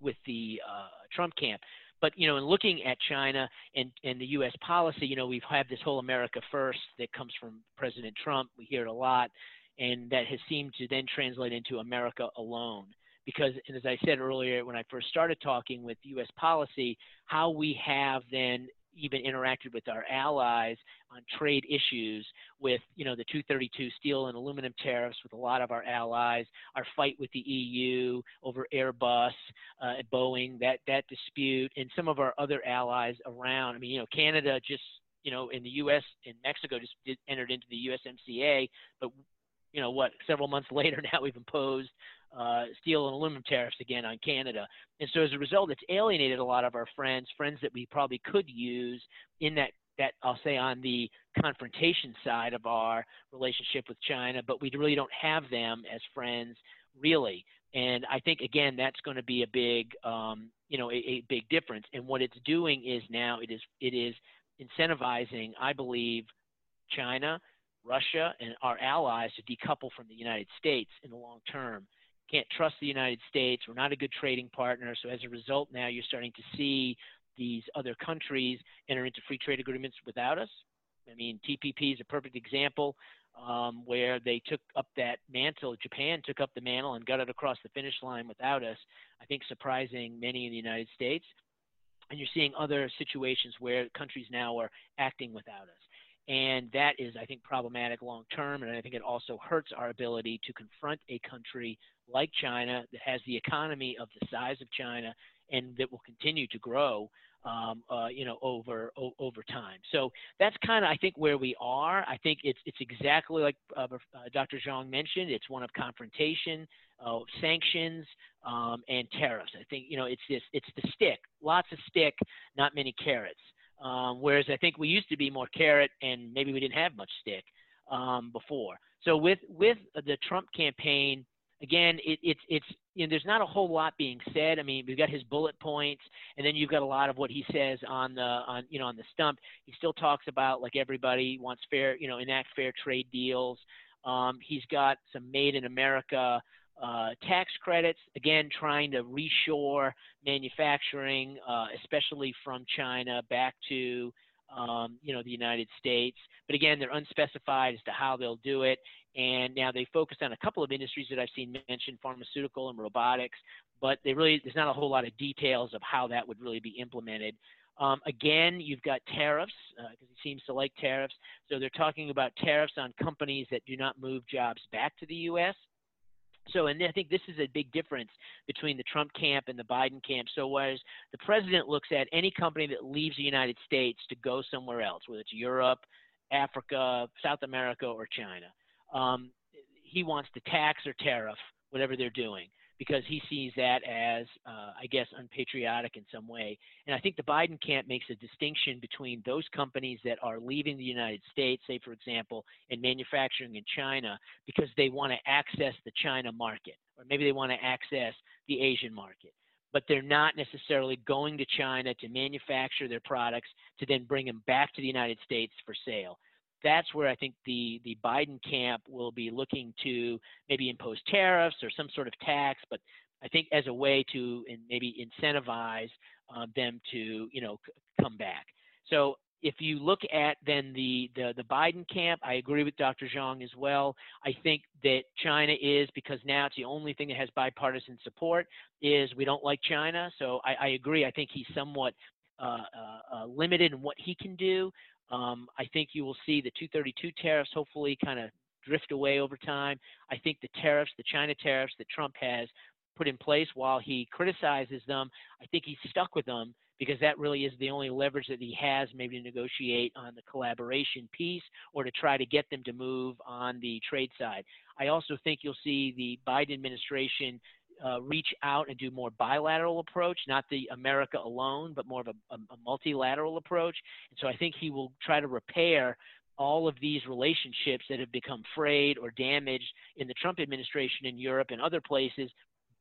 with the uh, Trump camp. But you know, in looking at China and, and the U.S. policy, you know, we've had this whole America First that comes from President Trump. We hear it a lot, and that has seemed to then translate into America alone. Because, and as I said earlier, when I first started talking with U.S. policy, how we have then even interacted with our allies on trade issues with you know the 232 steel and aluminum tariffs with a lot of our allies our fight with the EU over Airbus uh, Boeing that that dispute and some of our other allies around I mean you know Canada just you know in the US and Mexico just did, entered into the USMCA but you know what several months later now we've imposed uh, steel and aluminum tariffs again on Canada. And so as a result, it's alienated a lot of our friends, friends that we probably could use in that that I'll say on the confrontation side of our relationship with China, but we really don't have them as friends really. And I think again that's going to be a big, um, you know, a, a big difference. And what it's doing is now it is it is incentivizing, I believe, China, Russia, and our allies to decouple from the United States in the long term can't trust the United States. We're not a good trading partner. So as a result, now you're starting to see these other countries enter into free trade agreements without us. I mean, TPP is a perfect example um, where they took up that mantle. Japan took up the mantle and got it across the finish line without us. I think surprising many in the United States. And you're seeing other situations where countries now are acting without us. And that is, I think, problematic long term. And I think it also hurts our ability to confront a country like China that has the economy of the size of China and that will continue to grow, um, uh, you know, over o- over time. So that's kind of, I think, where we are. I think it's it's exactly like uh, uh, Dr. Zhang mentioned. It's one of confrontation, uh, sanctions, um, and tariffs. I think you know it's this it's the stick, lots of stick, not many carrots. Um, whereas I think we used to be more carrot and maybe we didn't have much stick um, before. So with with the Trump campaign, again, it, it's it's you know there's not a whole lot being said. I mean, we've got his bullet points, and then you've got a lot of what he says on the on you know on the stump. He still talks about like everybody wants fair you know enact fair trade deals. Um, he's got some made in America uh, tax credits, again, trying to reshore manufacturing, uh, especially from China back to um, you know the United States. But again, they're unspecified as to how they'll do it. And now they focus on a couple of industries that I've seen mentioned, pharmaceutical and robotics. But they really there's not a whole lot of details of how that would really be implemented. Um, again, you've got tariffs because uh, he seems to like tariffs. So they're talking about tariffs on companies that do not move jobs back to the U.S. So, and I think this is a big difference between the Trump camp and the Biden camp. So, whereas the president looks at any company that leaves the United States to go somewhere else, whether it's Europe, Africa, South America, or China, um, he wants to tax or tariff whatever they're doing because he sees that as, uh, I guess, unpatriotic in some way. And I think the Biden camp makes a distinction between those companies that are leaving the United States, say, for example, in manufacturing in China, because they want to access the China market, or maybe they want to access the Asian market. But they're not necessarily going to China to manufacture their products to then bring them back to the United States for sale that's where I think the the Biden camp will be looking to maybe impose tariffs or some sort of tax, but I think as a way to maybe incentivize uh, them to you know come back. So if you look at then the, the the Biden camp, I agree with Dr. Zhang as well. I think that China is because now it's the only thing that has bipartisan support is we don't like China. So I, I agree. I think he's somewhat uh, uh, uh, limited in what he can do. Um, I think you will see the 232 tariffs hopefully kind of drift away over time. I think the tariffs, the China tariffs that Trump has put in place, while he criticizes them, I think he's stuck with them because that really is the only leverage that he has, maybe to negotiate on the collaboration piece or to try to get them to move on the trade side. I also think you'll see the Biden administration uh, reach out and do more bilateral approach, not the America alone, but more of a, a, multilateral approach. And so I think he will try to repair all of these relationships that have become frayed or damaged in the Trump administration in Europe and other places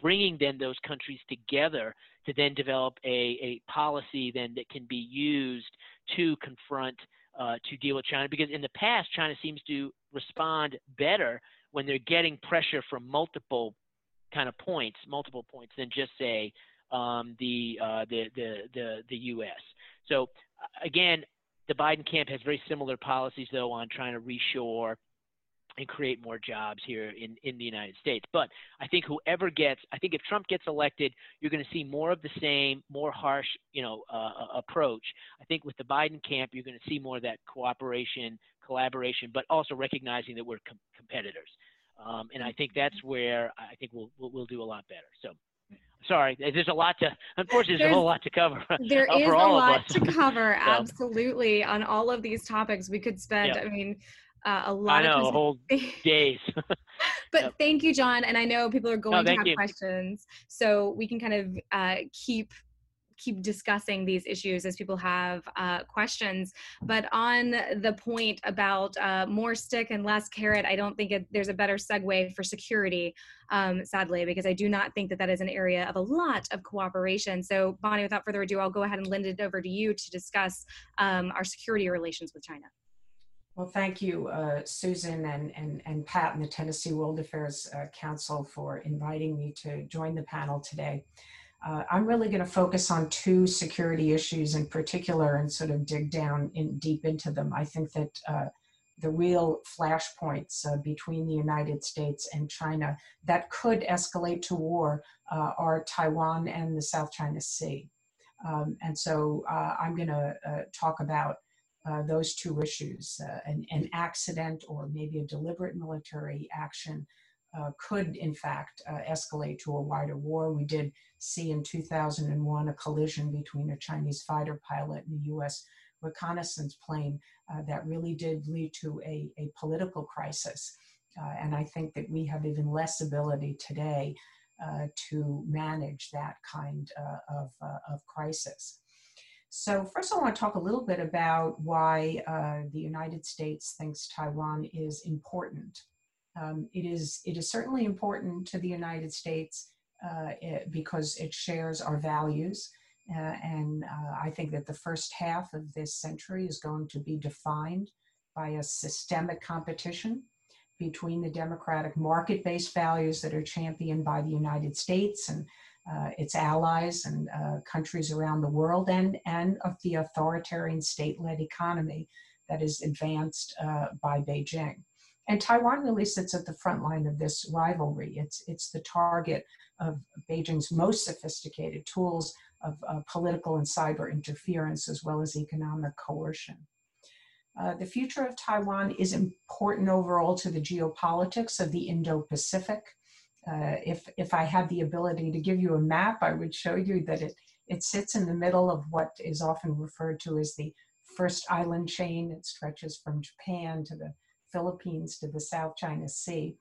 bringing then those countries together to then develop a, a policy then that can be used to confront uh, to deal with China because in the past China seems to respond better when they're getting pressure from multiple kind of points, multiple points than just say um, the, uh, the the the the U.S. So again, the Biden camp has very similar policies though on trying to reshore and create more jobs here in, in the United States. But I think whoever gets, I think if Trump gets elected, you're going to see more of the same, more harsh, you know, uh, uh, approach. I think with the Biden camp, you're going to see more of that cooperation, collaboration, but also recognizing that we're com- competitors. Um, and I think that's where I think we'll, we'll, we'll do a lot better. So sorry there's a lot to unfortunately there's, there's a whole lot to cover there uh, is a lot to cover so. absolutely on all of these topics we could spend yep. i mean uh, a lot I know, of whole days. but yep. thank you, John. And I know people are going no, to have you. questions, so we can kind of uh, keep keep discussing these issues as people have uh, questions. But on the point about uh, more stick and less carrot, I don't think it, there's a better segue for security, um, sadly, because I do not think that that is an area of a lot of cooperation. So, Bonnie, without further ado, I'll go ahead and lend it over to you to discuss um, our security relations with China. Well, thank you, uh, Susan and, and, and Pat and the Tennessee World Affairs uh, Council for inviting me to join the panel today. Uh, I'm really going to focus on two security issues in particular and sort of dig down in deep into them. I think that uh, the real flashpoints uh, between the United States and China that could escalate to war uh, are Taiwan and the South China Sea. Um, and so I'm going to talk about uh, those two issues. Uh, an, an, accident or maybe a deliberate military action uh, could, in fact, uh, escalate to a wider war. We did see in 2001 a collision between a Chinese fighter pilot and a U.S. reconnaissance plane uh, that really did lead to a, a political crisis. and I think that we have even less ability today to manage that kind of, of crisis. So, first, I want to talk a little bit about why uh, the United States thinks Taiwan is important. Um, it is it is certainly important to the United States uh, it, because it shares our values, uh, and uh, I think that the first half of this century is going to be defined by a systemic competition between the democratic market-based values that are championed by the United States and uh, its allies and uh, countries around the world, and, and of the authoritarian state led economy that is advanced uh, by Beijing. And Taiwan really sits at the front line of this rivalry. It's, it's the target of Beijing's most sophisticated tools of uh, political and cyber interference, as well as economic coercion. Uh, the future of Taiwan is important overall to the geopolitics of the Indo Pacific. Uh, if if I had the ability to give you a map, I would show you that it it sits in the middle of what is often referred to as the first island chain. It stretches from Japan to the Philippines to the South China Sea.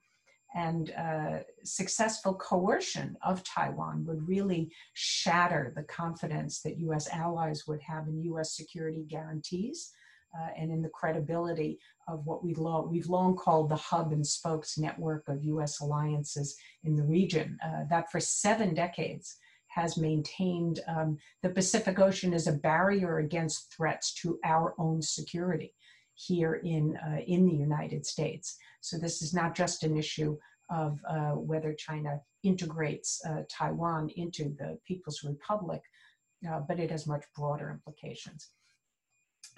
And uh, successful coercion of Taiwan would really shatter the confidence that US allies would have in US security guarantees uh, and in the credibility of what we've long, we've long called the hub and spokes network of US alliances in the region. Uh, that for seven decades has maintained um, the Pacific Ocean as a barrier against threats to our own security here in, uh, in the United States. So this is not just an issue of uh, whether China integrates uh, Taiwan into the People's Republic, uh, but it has much broader implications.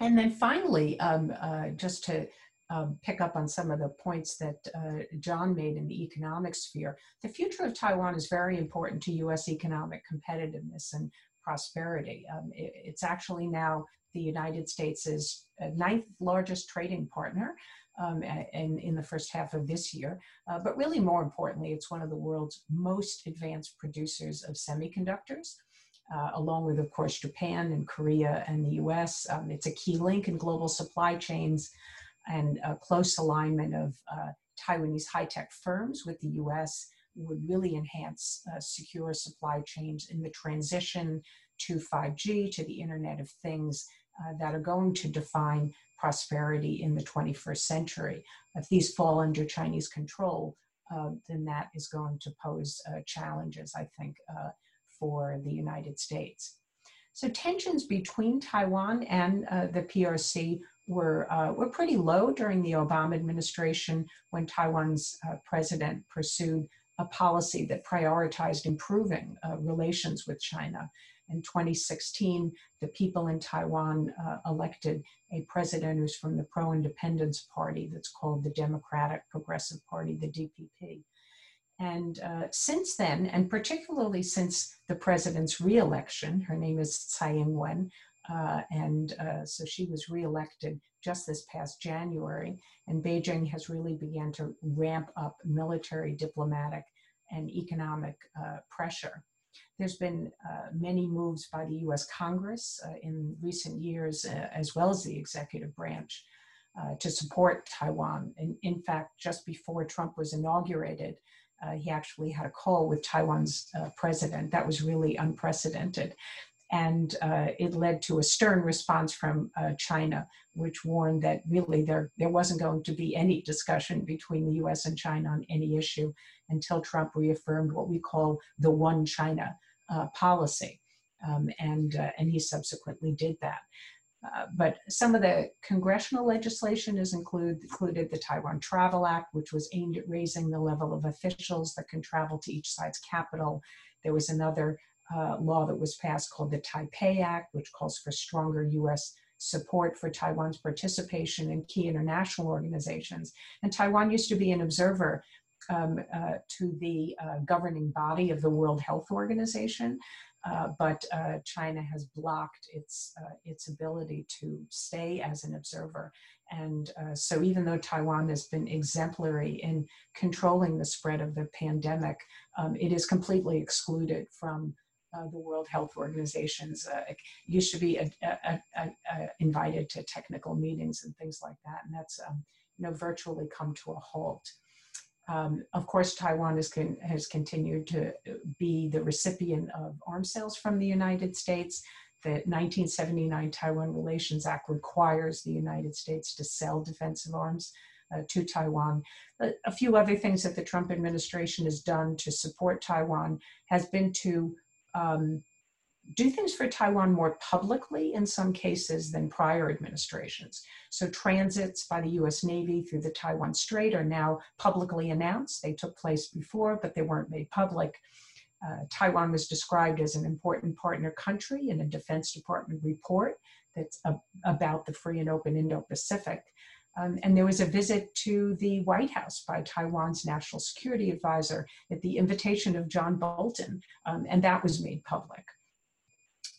And then finally, um, uh, just to um, pick up on some of the points that uh, John made in the economic sphere, the future of Taiwan is very important to US economic competitiveness and prosperity. Um, it, it's actually now the United States' uh, ninth largest trading partner. Um, and in the first half of this year. Uh, but really, more importantly, it's one of the world's most advanced producers of semiconductors uh, along with, of course, Japan and Korea and the US. Um, it's a key link in global supply chains and a close alignment of uh, Taiwanese high tech firms with the US would really enhance uh, secure supply chains in the transition to 5G, to the Internet of Things uh, that are going to define prosperity in the 21st century. If these fall under Chinese control, uh, then that is going to pose uh, challenges, I think, uh, for the United States. So tensions between Taiwan and uh, the PRC were, were pretty low during the Obama administration when Taiwan's president pursued a policy that prioritized improving relations with China. In 2016, the people in Taiwan elected a president who's from the pro independence party that's called the Democratic Progressive Party, the DPP. And uh, since then, and particularly since the president's reelection, her name is Tsai Ing wen, uh, and uh, so she was reelected just this past January. And Beijing has really begun to ramp up military, diplomatic, and economic uh, pressure. There's been uh, many moves by the US Congress uh, in recent years, as well as the executive branch, to support Taiwan. And in fact, just before Trump was inaugurated, uh, he actually had a call with Taiwan's uh, president. That was really unprecedented. And uh, it led to a stern response from uh, China, which warned that really there, there wasn't going to be any discussion between the US and China on any issue until Trump reaffirmed what we call the one China uh, policy. Um, and, uh, and he subsequently did that. Uh, but some of the congressional legislation has include, included the Taiwan Travel Act, which was aimed at raising the level of officials that can travel to each side's capital. There was another uh, law that was passed called the Taipei Act, which calls for stronger U.S. support for Taiwan's participation in key international organizations. And Taiwan used to be an observer um, uh, to the uh, governing body of the World Health Organization. Uh, but uh, China has blocked its uh, its ability to stay as an observer. And uh, so, even though Taiwan has been exemplary in controlling the spread of the pandemic, um, it is completely excluded from the World Health Organization's. used to be a, a, a, invited to technical meetings and things like that, and that's um, you know virtually come to a halt. Um, of course, Taiwan has, con has continued to be the recipient of arms sales from the United States. The 1979 Taiwan Relations Act requires the United States to sell defensive arms uh, to Taiwan. A, few other things that the Trump administration has done to support Taiwan has been to um, do things for Taiwan more publicly in some cases than prior administrations. So transits by the US Navy through the Taiwan Strait are now publicly announced. They took place before, but they weren't made public. Uh, Taiwan was described as an important partner country in a Defense Department report that's a, about the free and open Indo-Pacific. Um, and there was a visit to the White House by Taiwan's national security advisor at the invitation of John Bolton, um, and that was made public.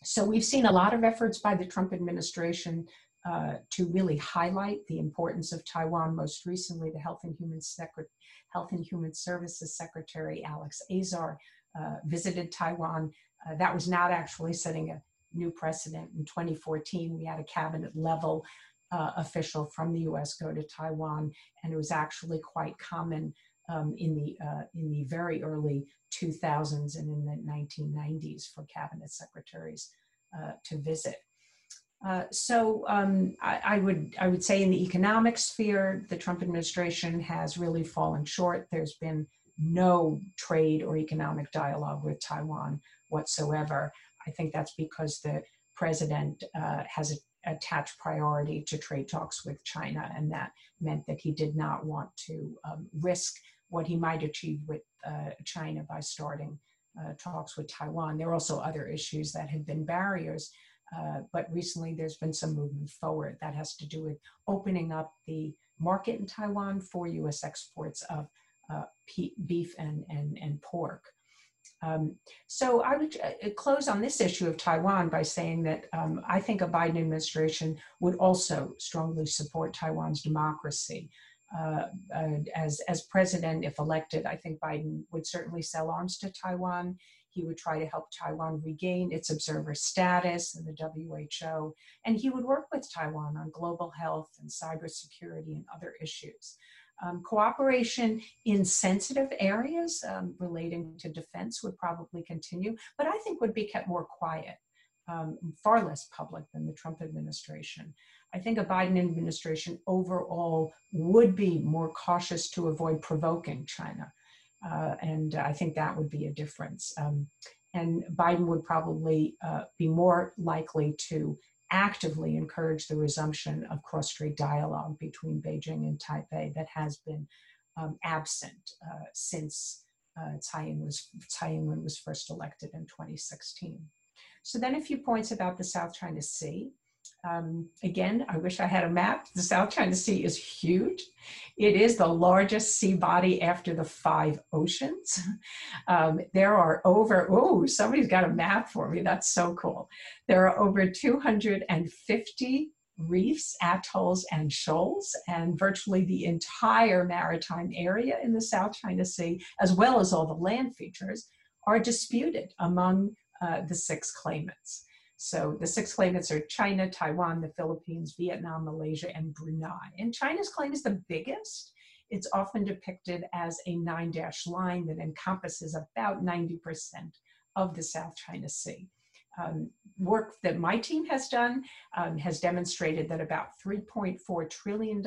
So we've seen a lot of efforts by the Trump administration uh, to really highlight the importance of Taiwan. Most recently, the Health and Human, Secret- Health and Human Services Secretary Alex Azar uh, visited Taiwan. Uh, that was not actually setting a new precedent. In 2014, we had a cabinet level uh, official from the U.S. go to Taiwan, and it was actually quite common um, in the uh, in the very early 2000s and in the 1990s for cabinet secretaries uh, to visit. Uh, so um, I, I, would I would say in the economic sphere, the Trump administration has really fallen short. There's been no trade or economic dialogue with Taiwan whatsoever. I think that's because the president uh, has a, attached priority to trade talks with China, and that meant that he did not want to um, risk what he might achieve with uh, China by starting uh, talks with Taiwan. There are also other issues that have been barriers, uh, but recently there's been some movement forward that has to do with opening up the market in Taiwan for US exports of beef and, and, and pork. Um, so I would uh, close on this issue of Taiwan by saying that um, I think a Biden administration would also strongly support Taiwan's democracy uh, as, as president, if elected, I think Biden would certainly sell arms to Taiwan. He would try to help Taiwan regain its observer status in the WHO, and he would work with Taiwan on global health and cybersecurity and other issues. Um, cooperation in sensitive areas um, relating to defense would probably continue, but I think would be kept more quiet, um, far less public than the Trump administration. I think a Biden administration overall would be more cautious to avoid provoking China. Uh, and I think that would be a difference. Um, and Biden would probably uh, be more likely to actively encourage the resumption of cross-strait dialogue between Beijing and Taipei that has been um, absent uh, since uh, Tsai, Ing was, Tsai Ing-wen was first elected in 2016. So then a few points about the South China Sea. Um, again, I wish I had a map. The South China Sea is huge. It is the largest sea body after the five oceans. Um, there are over, oh, somebody's got a map for me. That's so cool. There are over 250 reefs, atolls, and shoals, and virtually the entire maritime area in the South China Sea, as well as all the land features, are disputed among uh, the six claimants. So the six claimants are China, Taiwan, the Philippines, Vietnam, Malaysia, and Brunei. And China's claim is the biggest. It's often depicted as a nine dash line that encompasses about 90% of the South China Sea. Um, work that my team has done um, has demonstrated that about $3.4 trillion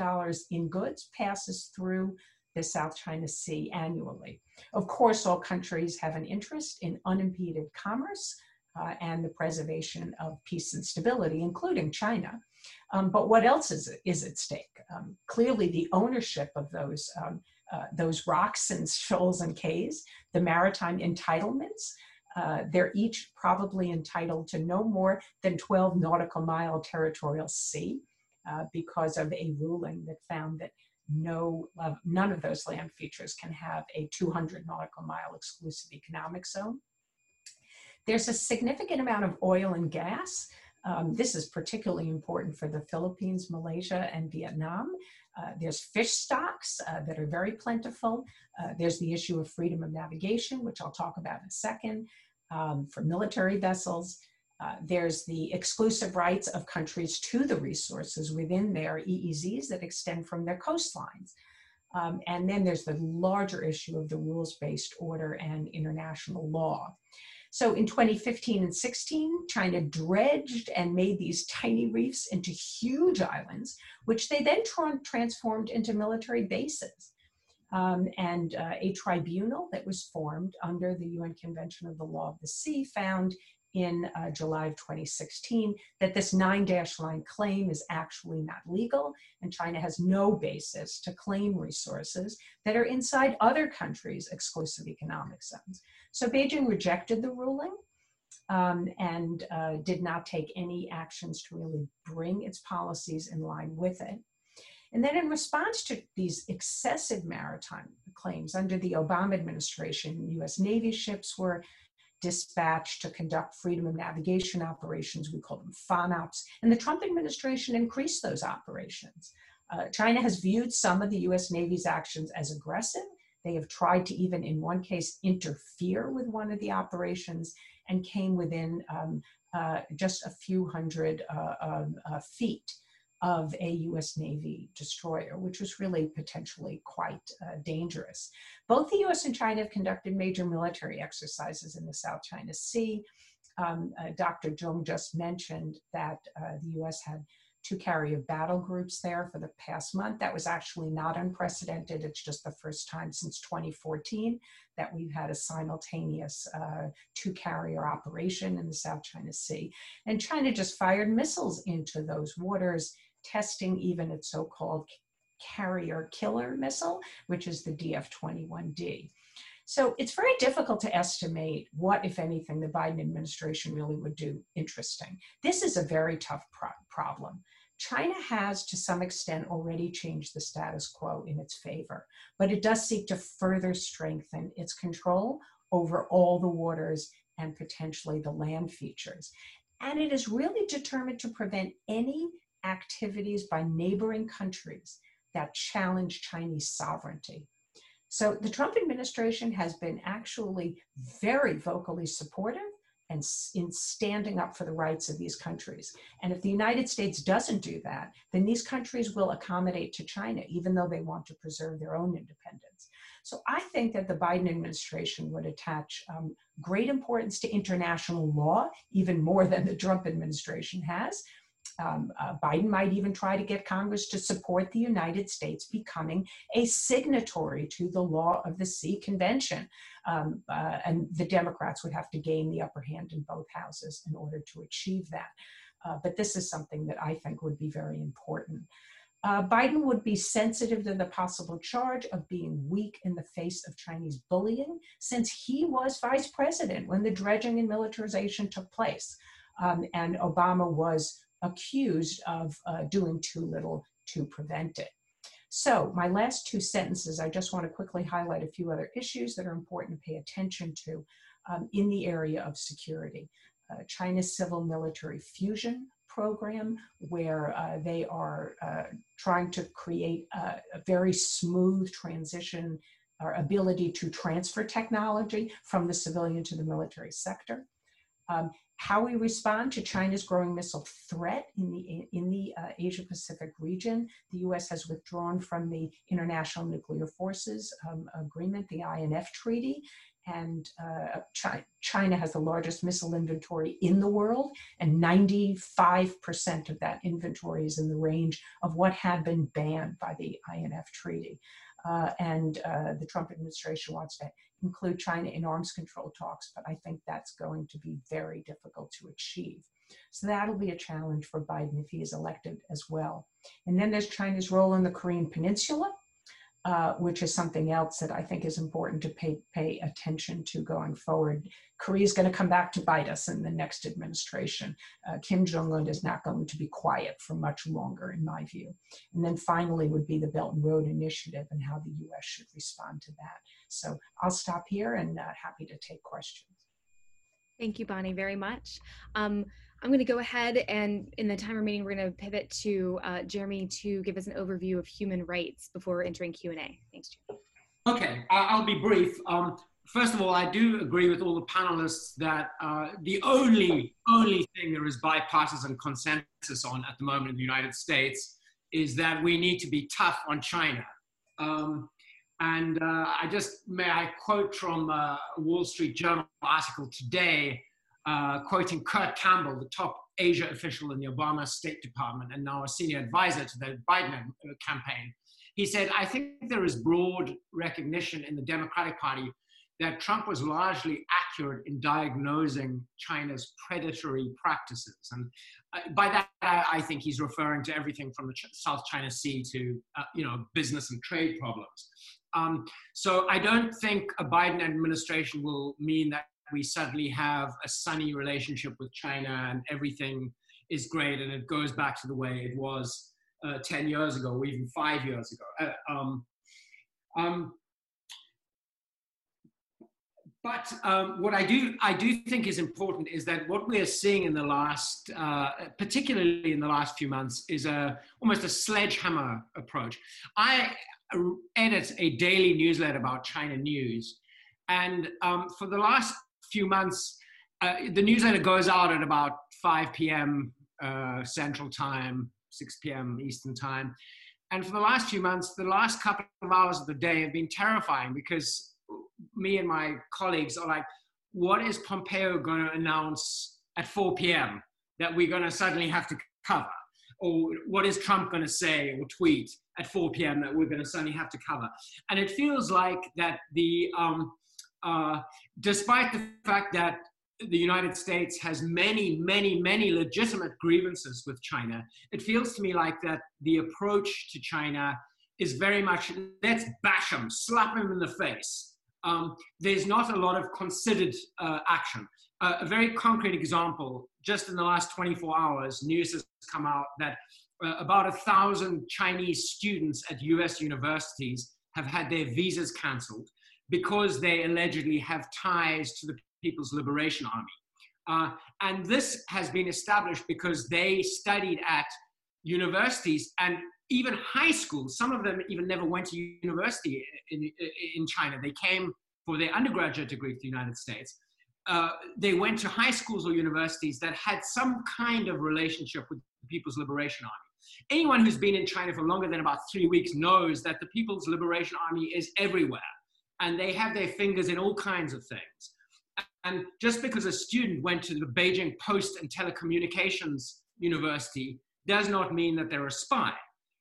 in goods passes through the South China Sea annually. Of course, all countries have an interest in unimpeded commerce, uh, and the preservation of peace and stability, including China. Um, but what else is, is at stake? Um, clearly, the ownership of those, um, uh, those rocks and shoals and cays, the maritime entitlements, uh, they're each probably entitled to no more than 12 nautical mile territorial sea uh, because of a ruling that found that no, uh, none of those land features can have a 200 nautical mile exclusive economic zone. There's a significant amount of oil and gas. Um, this is particularly important for the Philippines, Malaysia, and Vietnam. Uh, there's fish stocks uh, that are very plentiful. Uh, there's the issue of freedom of navigation, which I'll talk about in a second, um, for military vessels. Uh, there's the exclusive rights of countries to the resources within their EEZs that extend from their coastlines. Um, and then there's the larger issue of the rules based order and international law. So in 2015 and 16, China dredged and made these tiny reefs into huge islands, which they then tra transformed into military bases. Um, and uh, a tribunal that was formed under the UN Convention of the Law of the Sea found in uh, July of 2016 that this nine dash line claim is actually not legal, and China has no basis to claim resources that are inside other countries' exclusive economic zones. So Beijing rejected the ruling um, and uh, did not take any actions to really bring its policies in line with it. And then, in response to these excessive maritime claims under the Obama administration, US Navy ships were dispatched to conduct freedom of navigation operations. We call them FONOPs. And the Trump administration increased those operations. Uh, China has viewed some of the US Navy's actions as aggressive they have tried to even, in one case, interfere with one of the operations and came within um, uh, just a few hundred uh, um, uh, feet of a US Navy destroyer, which was really potentially quite uh, dangerous. Both the US and China have conducted major military exercises in the South China Sea. Um, uh, Dr. Zhong just mentioned that uh, the US had two carrier battle groups there for the past month. That was actually not unprecedented. It's just the first time since 2014 that we've had a simultaneous uh, two carrier operation in the South China Sea. And China just fired missiles into those waters, testing even its so called carrier killer missile, which is the DF 21D. So it's very difficult to estimate what, if anything, the Biden administration really would do interesting. This is a very tough pro- problem. China has, to some extent, already changed the status quo in its favor, but it does seek to further strengthen its control over all the waters and potentially the land features. And it is really determined to prevent any activities by neighboring countries that challenge Chinese sovereignty. So the Trump administration has been actually very vocally supportive and in standing up for the rights of these countries. And if the United States doesn't do that, then these countries will accommodate to China, even though they want to preserve their own independence. So I think that the Biden administration would attach um, great importance to international law, even more than the Trump administration has. Um, uh, Biden might even try to get Congress to support the United States becoming a signatory to the Law of the Sea Convention. Um, uh, and the Democrats would have to gain the upper hand in both houses in order to achieve that. Uh, but this is something that I think would be very important. Uh, Biden would be sensitive to the possible charge of being weak in the face of Chinese bullying, since he was vice president when the dredging and militarization took place. Um, and Obama was accused of uh, doing too little to prevent it. So, my last two sentences, I just want to quickly highlight a few other issues that are important to pay attention to um, in the area of security. Uh, China's civil military fusion program, where uh, they are uh, trying to create a, a, very smooth transition or ability to transfer technology from the civilian to the military sector. Um, how we respond to China's growing missile threat in the, in the uh, Asia Pacific region. The US has withdrawn from the International Nuclear Forces um, Agreement, the INF Treaty, and uh, China has the largest missile inventory in the world, and 95% of that inventory is in the range of what had been banned by the INF Treaty. Uh, and uh, the Trump administration wants to include China in arms control talks, but I think that's going to be very difficult to achieve. So that'll be a challenge for Biden if he is elected as well. And then there's China's role in the Korean Peninsula. Uh, which is something else that I think is important to pay, pay attention to going forward. Korea is going to come back to bite us in the next administration. Uh, Kim Jong un is not going to be quiet for much longer, in my view. And then finally, would be the Belt and Road Initiative and how the US should respond to that. So I'll stop here and uh, happy to take questions. Thank you, Bonnie, very much. Um, I'm going to go ahead and in the time remaining, we're going to pivot to uh, Jeremy to give us an overview of human rights before entering Q&A. Thanks, Jeremy. Okay, I'll be brief. Um, first of all, I do agree with all the panelists that uh, the only, only thing there is bipartisan consensus on at the moment in the United States is that we need to be tough on China. Um, and uh, I just, may I quote from uh, a Wall Street Journal article today uh, quoting Kurt Campbell, the top Asia official in the Obama State Department and now a senior advisor to the Biden uh, campaign. He said, I think there is broad recognition in the Democratic Party that Trump was largely accurate in diagnosing China's predatory practices. And uh, by that, I think he's referring to everything from the South China Sea to, uh, you know, business and trade problems. Um, so I don't think a Biden administration will mean that we suddenly have a sunny relationship with China and everything is great and it goes back to the way it was uh, 10 years ago or even five years ago. Uh, um, um, but um, what I do, I do think is important is that what we are seeing in the last, uh, particularly in the last few months, is a almost a sledgehammer approach. I edit a daily newsletter about China news, and um, for the last few months, uh, the newsletter goes out at about 5 p.m. Uh, Central Time, 6 p.m. Eastern Time. And for the last few months, the last couple of hours of the day have been terrifying because me and my colleagues are like, what is Pompeo going to announce at 4 p.m. that we're going to suddenly have to cover? Or what is Trump going to say or tweet at 4 p.m. that we're going to suddenly have to cover? And it feels like that the um, uh, despite the fact that the United States has many, many, many legitimate grievances with China, it feels to me like that the approach to China is very much let's bash them, slap them in the face. Um, there's not a lot of considered uh, action. Uh, a very concrete example just in the last 24 hours, news has come out that uh, about a thousand Chinese students at US universities have had their visas cancelled because they allegedly have ties to the People's Liberation Army. Uh, and this has been established because they studied at universities and even high schools. Some of them even never went to university in, in China. They came for their undergraduate degree to the United States. Uh, they went to high schools or universities that had some kind of relationship with the People's Liberation Army. Anyone who's been in China for longer than about three weeks knows that the People's Liberation Army is everywhere and they have their fingers in all kinds of things. And just because a student went to the Beijing Post and Telecommunications University does not mean that they're a spy.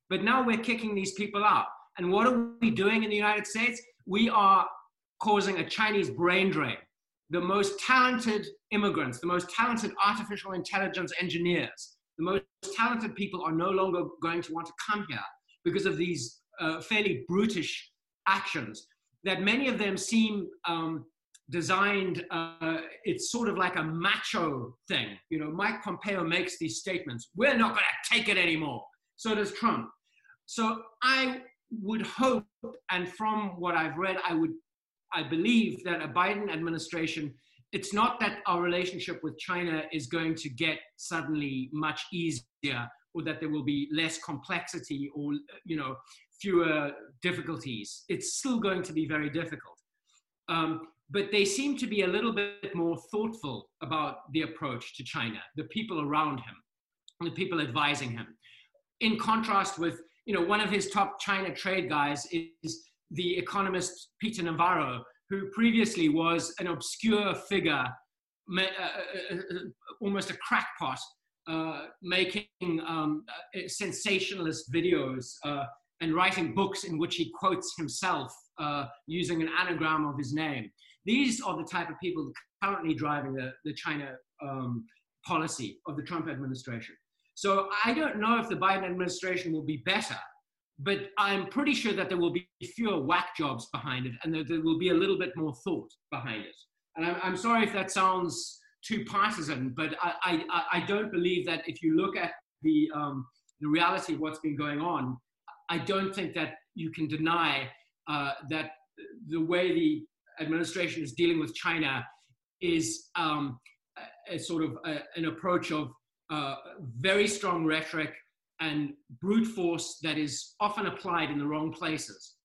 But now we're kicking these people out. And what are we doing in the United States? We are causing a Chinese brain drain. The most talented immigrants, the most talented artificial intelligence engineers, the most talented people are no longer going to want to come here because of these uh, fairly brutish actions that many of them seem um, designed uh, it's sort of like a macho thing. You know mike pompeo makes these statements we're not going to take it anymore. So does trump. So i would hope and from what i've read i would i believe that a biden administration it's not that our relationship with china is going to get suddenly much easier or that there will be less complexity or you know fewer difficulties it's still going to be very difficult um, but they seem to be a little bit more thoughtful about the approach to China, the people around him, the people advising him. In contrast with, you know, one of his top China trade guys is the economist Peter Navarro, who previously was an obscure figure, uh, uh, uh, almost a crackpot, uh, making um, sensationalist videos uh, and writing books in which he quotes himself uh, using an anagram of his name. These are the type of people currently driving the, the China um, policy of the Trump administration. So I don't know if the Biden administration will be better, but I'm pretty sure that there will be fewer whack jobs behind it and that there will be a little bit more thought behind it. And I'm, I'm sorry if that sounds too partisan, but I, I, I don't believe that if you look at the, um, the reality of what's been going on, I don't think that you can deny uh, that the way the administration is dealing with China is um, a, a, sort of a, an approach of uh, very strong rhetoric and brute force that is often applied in the wrong places.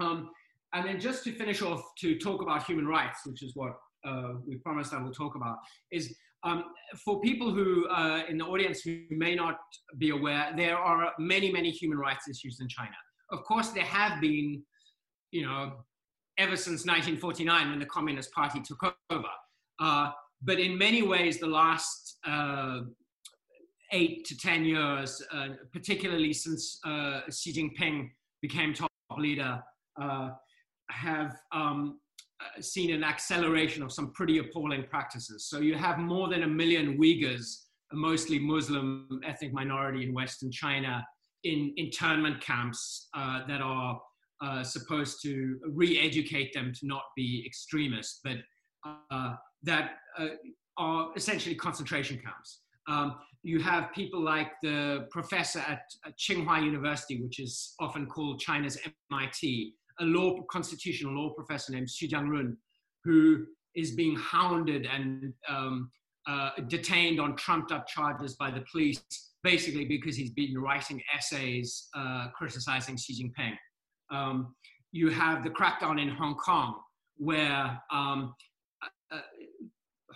Um, and then just to finish off to talk about human rights, which is what uh, we promised I will talk about, is um, for people who uh, in the audience who may not be aware, there are many, many human rights issues in China. Of course, there have been, you know, ever since 1949 when the Communist Party took over. Uh, but in many ways, the last uh, eight to 10 years, uh, particularly since uh, Xi Jinping became top leader, uh, have um, seen an acceleration of some pretty appalling practices. So you have more than a million Uyghurs, a mostly Muslim ethnic minority in Western China, in internment camps uh, that are uh, supposed to re-educate them to not be extremists, but uh, that uh, are essentially concentration camps. Um, you have people like the professor at, at, Tsinghua University, which is often called China's MIT, a law constitutional law professor named Xu Zhangrun, who is being hounded and um, uh, detained on trumped up charges by the police, basically because he's been writing essays uh, criticizing Xi Jinping. Um, you have the crackdown in Hong Kong, where um, uh,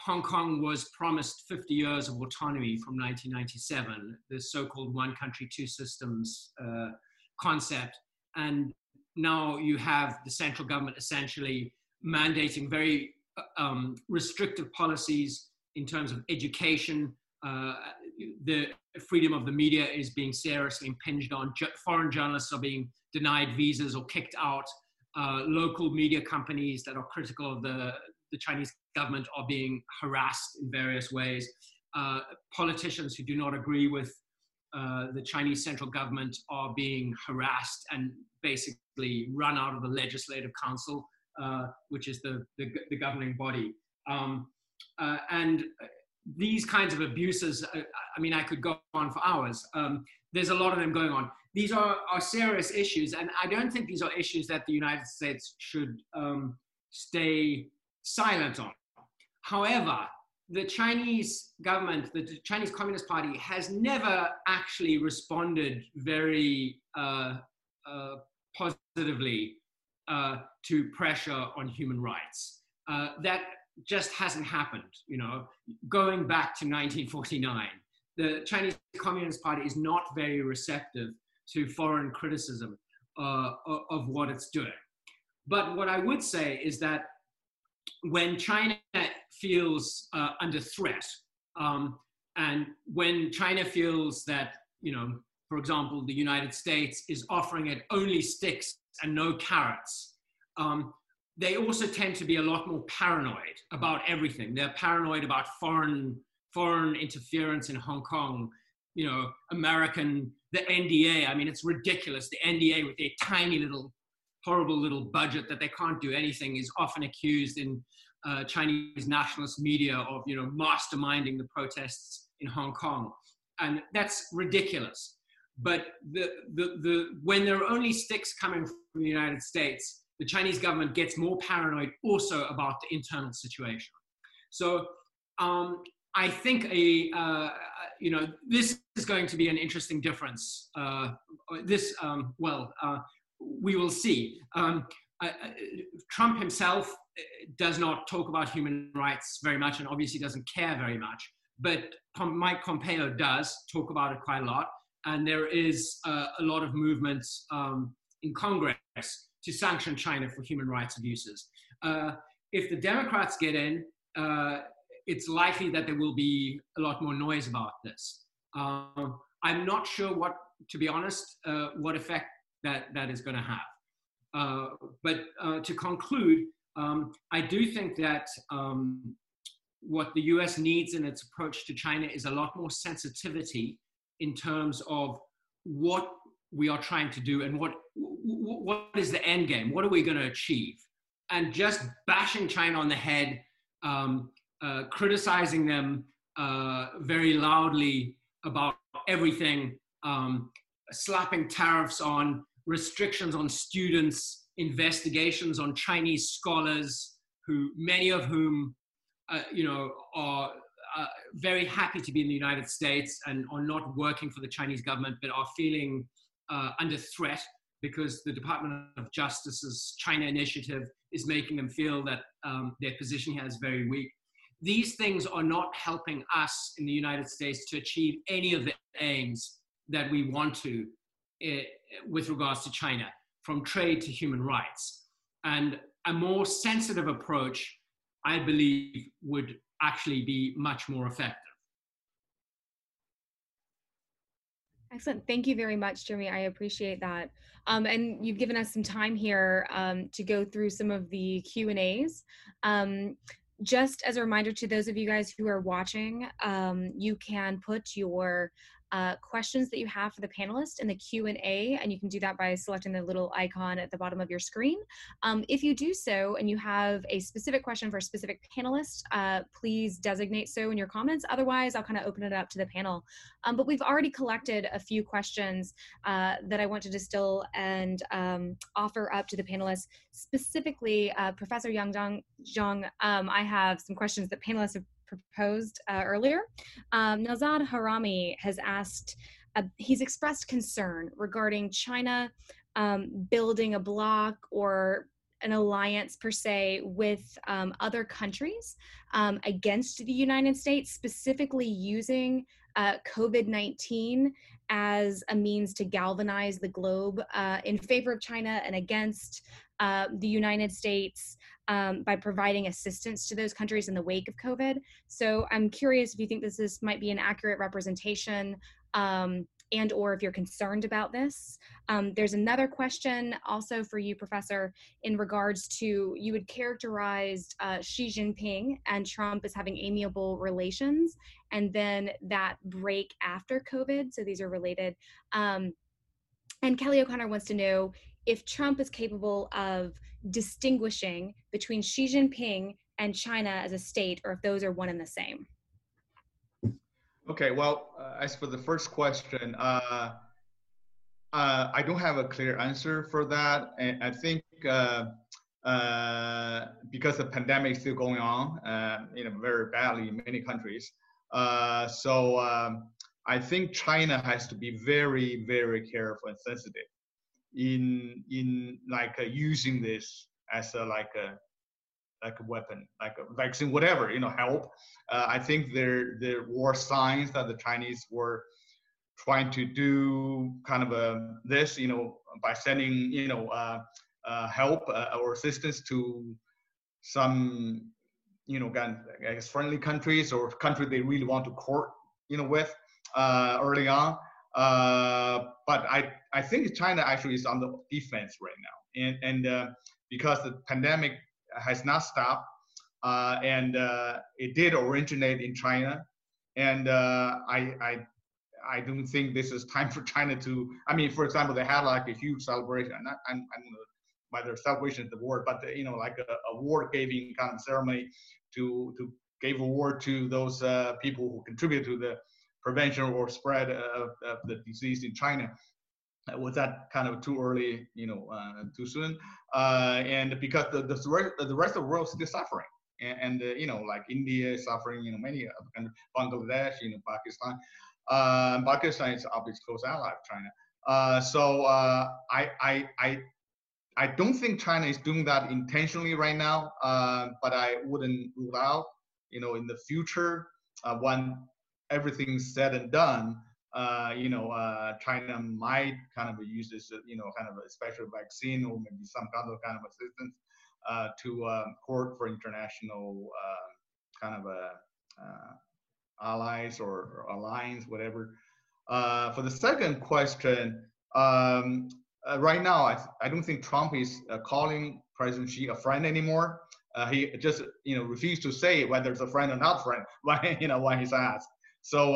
Hong Kong was promised 50 years of autonomy from 1997, the so-called one country, two systems uh, concept. And now you have the central government essentially mandating very um, restrictive policies in terms of education. Uh, the freedom of the media is being seriously impinged on. Foreign journalists are being denied visas or kicked out. Uh, local media companies that are critical of the, the Chinese government are being harassed in various ways. Uh, politicians who do not agree with uh, the Chinese central government are being harassed and basically run out of the legislative council, uh, which is the, the, the governing body. Um, uh, and these kinds of abuses, uh, I mean, I could go on for hours. Um, there's a lot of them going on these are, are serious issues, and I don't think these are issues that the United States should um, stay silent on. However, the Chinese government, the Chinese Communist Party, has never actually responded very uh, uh, positively uh, to pressure on human rights. Uh, that just hasn't happened. You know, going back to 1949, the Chinese Communist Party is not very receptive to foreign criticism uh, of what it's doing. But what I would say is that when China feels uh, under threat, um, And when China feels that, you know, for example, the United States is offering it only sticks and no carrots, um, they also tend to be a lot more paranoid about everything. They're paranoid about foreign foreign interference in Hong Kong, you know, American, the NED. I mean, it's ridiculous. The NED with their tiny little, horrible little budget that they can't do anything is often accused in uh, Chinese nationalist media of, you know, masterminding the protests in Hong Kong. And that's ridiculous. But the, the, the, when there are only sticks coming from the United States, the Chinese government gets more paranoid also about the internal situation. So um, I think a uh, you know this is going to be an interesting difference. Uh, this um, well, uh, we will see. Um, Trump himself uh, does not talk about human rights very much, and obviously doesn't care very much. But Mike Pompeo does talk about it quite a lot, and there is uh, a lot of movement um, in Congress to sanction China for human rights abuses. Uh, if the Democrats get in, uh, it's likely that there will be a lot more noise about this. Um, I'm not sure what, to be honest, uh, what effect that, that is going to have. Uh, but uh, to conclude, um, I do think that um, what the US needs in its approach to China is a lot more sensitivity in terms of what we are trying to do and what what is the end game? What are we going to achieve? And just bashing China on the head, um, uh, criticizing them uh, very loudly about everything, um, slapping tariffs on, restrictions on students, investigations on Chinese scholars, who many of whom, uh, you know, are uh, very happy to be in the United States and are not working for the Chinese government, but are feeling uh, under threat because the Department of Justice's China initiative is making them feel that um, their position here is very weak. These things are not helping us in the United States to achieve any of the aims that we want to uh, with regards to China, from trade to human rights. And a more sensitive approach, I believe, would actually be much more effective. Excellent. Thank you very much, Jeremy. I appreciate that. Um, and you've given us some time here um, to go through some of the Q and A's. Um, just as a reminder to those of you guys who are watching, um, you can put your uh, questions that you have for the panelists in the Q&A, and you can do that by selecting the little icon at the bottom of your screen. Um, if you do so and you have a specific question for a specific panelist, uh, please designate so in your comments. Otherwise, I'll kind of open it up to the panel. Um, but we've already collected a few questions uh, that I want to distill and um, offer up to the panelists. Specifically, uh, Professor Yang Zhang, um, I have some questions that panelists have proposed uh, earlier. Um, Nazad Harami has asked, uh, he's expressed concern regarding China um, building a bloc or an alliance per se with um, other countries um, against the United States, specifically using uh, COVID 19 as a means to galvanize the globe uh, in favor of China and against uh, the United States um, by providing assistance to those countries in the wake of COVID. So I'm curious if you think this is, might be an accurate representation um, and or if you're concerned about this. Um, there's another question also for you, Professor, in regards to you had characterized uh, Xi Jinping and Trump as having amiable relations and then that break after COVID. So these are related. Um, and Kelly O'Connor wants to know if Trump is capable of distinguishing between Xi Jinping and China as a state, or if those are one and the same. Okay, well, uh, as for the first question, uh, uh, I don't have a clear answer for that. I think uh, uh, because the pandemic is still going on, uh, you know, very badly in many countries. so um, I think China has to be very, very careful and sensitive in in like using this as a like a like a weapon, like a vaccine, whatever you know, help. Uh, I think there there were signs that the Chinese were trying to do kind of a this, you know, by sending you know uh, uh, help uh, or assistance to some you know, I guess friendly countries or countries they really want to court you know, with uh, early on. Uh, but I, I think China actually is on the defense right now, and and because the pandemic has not stopped, uh, and uh, it did originate in China, and uh, I, I I don't think this is time for China to. I mean, for example, they had like a huge celebration. Not, I, I don't know whether celebration is the word, but you know, like a award giving kind of ceremony to to give award to those uh, people who contribute to the prevention or spread of, of the disease in China. Uh, was that kind of too early, you know, uh, too soon? Uh, and because the, the, the rest of the world is still suffering. And, and uh, you know, like India is suffering, you know, many other countries, Bangladesh, you know, Pakistan. Uh, Pakistan is obviously close ally of China. Uh, so I, I, I, I don't think China is doing that intentionally right now, but I wouldn't rule out, you know, in the future, when everything's said and done, uh, you know, uh, China might kind of use this, you know, kind of a special vaccine or maybe some other kind of assistance uh, to um, court for international um, kind of uh, allies or, or, alliance, whatever. Uh, for the second question, um, uh, right now, I, I don't think Trump is calling President Xi a friend anymore. he just, you know, refused to say whether it's a friend or not friend when, you know, when he's asked. So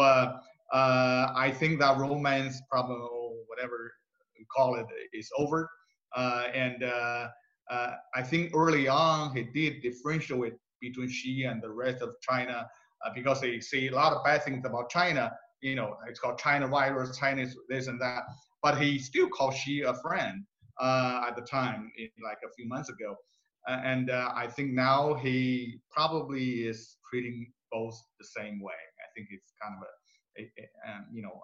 uh, uh, I think that romance problem or whatever you call it is over. Uh, and uh, uh, I think early on he did differentiate between Xi and the rest of China uh, because they say a lot of bad things about China. You know, it's called China virus, Chinese this and that. But he still called Xi a friend at the time, like a few months ago. and I think now he probably is treating both the same way I think it's kind of a um, you know,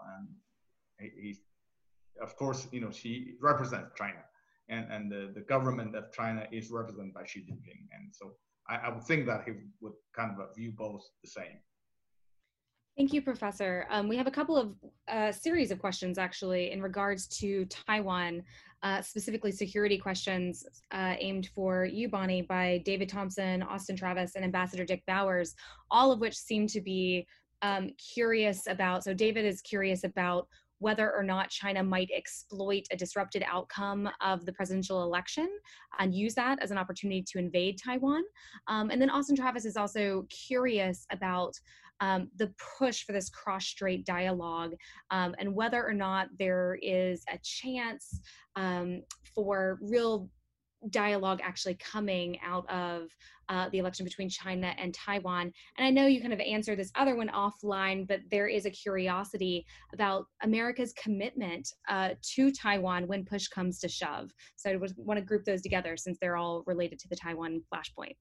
of course, you know, Xi represents China, and and the, the government of China is represented by Xi Jinping, and so I, I would think that he would kind of view both the same. Thank you, Professor. Um, we have a couple of uh, series of questions actually in regards to Taiwan, uh, specifically security questions uh, aimed for you, Bonnie, by David Thompson, Austin Travis, and Ambassador Dick Bowers, all of which seem to be um, curious about. So, David is curious about whether or not China might exploit a disrupted outcome of the presidential election and use that as an opportunity to invade Taiwan. Um, and then Austin Travis is also curious about um, the push for this cross strait dialogue um, and whether or not there is a chance um, for real dialogue actually coming out of uh, the election between China and Taiwan. And I know you kind of answered this other one offline, but there is a curiosity about America's commitment uh, to Taiwan when push comes to shove. So I want to group those together since they're all related to the Taiwan flashpoint.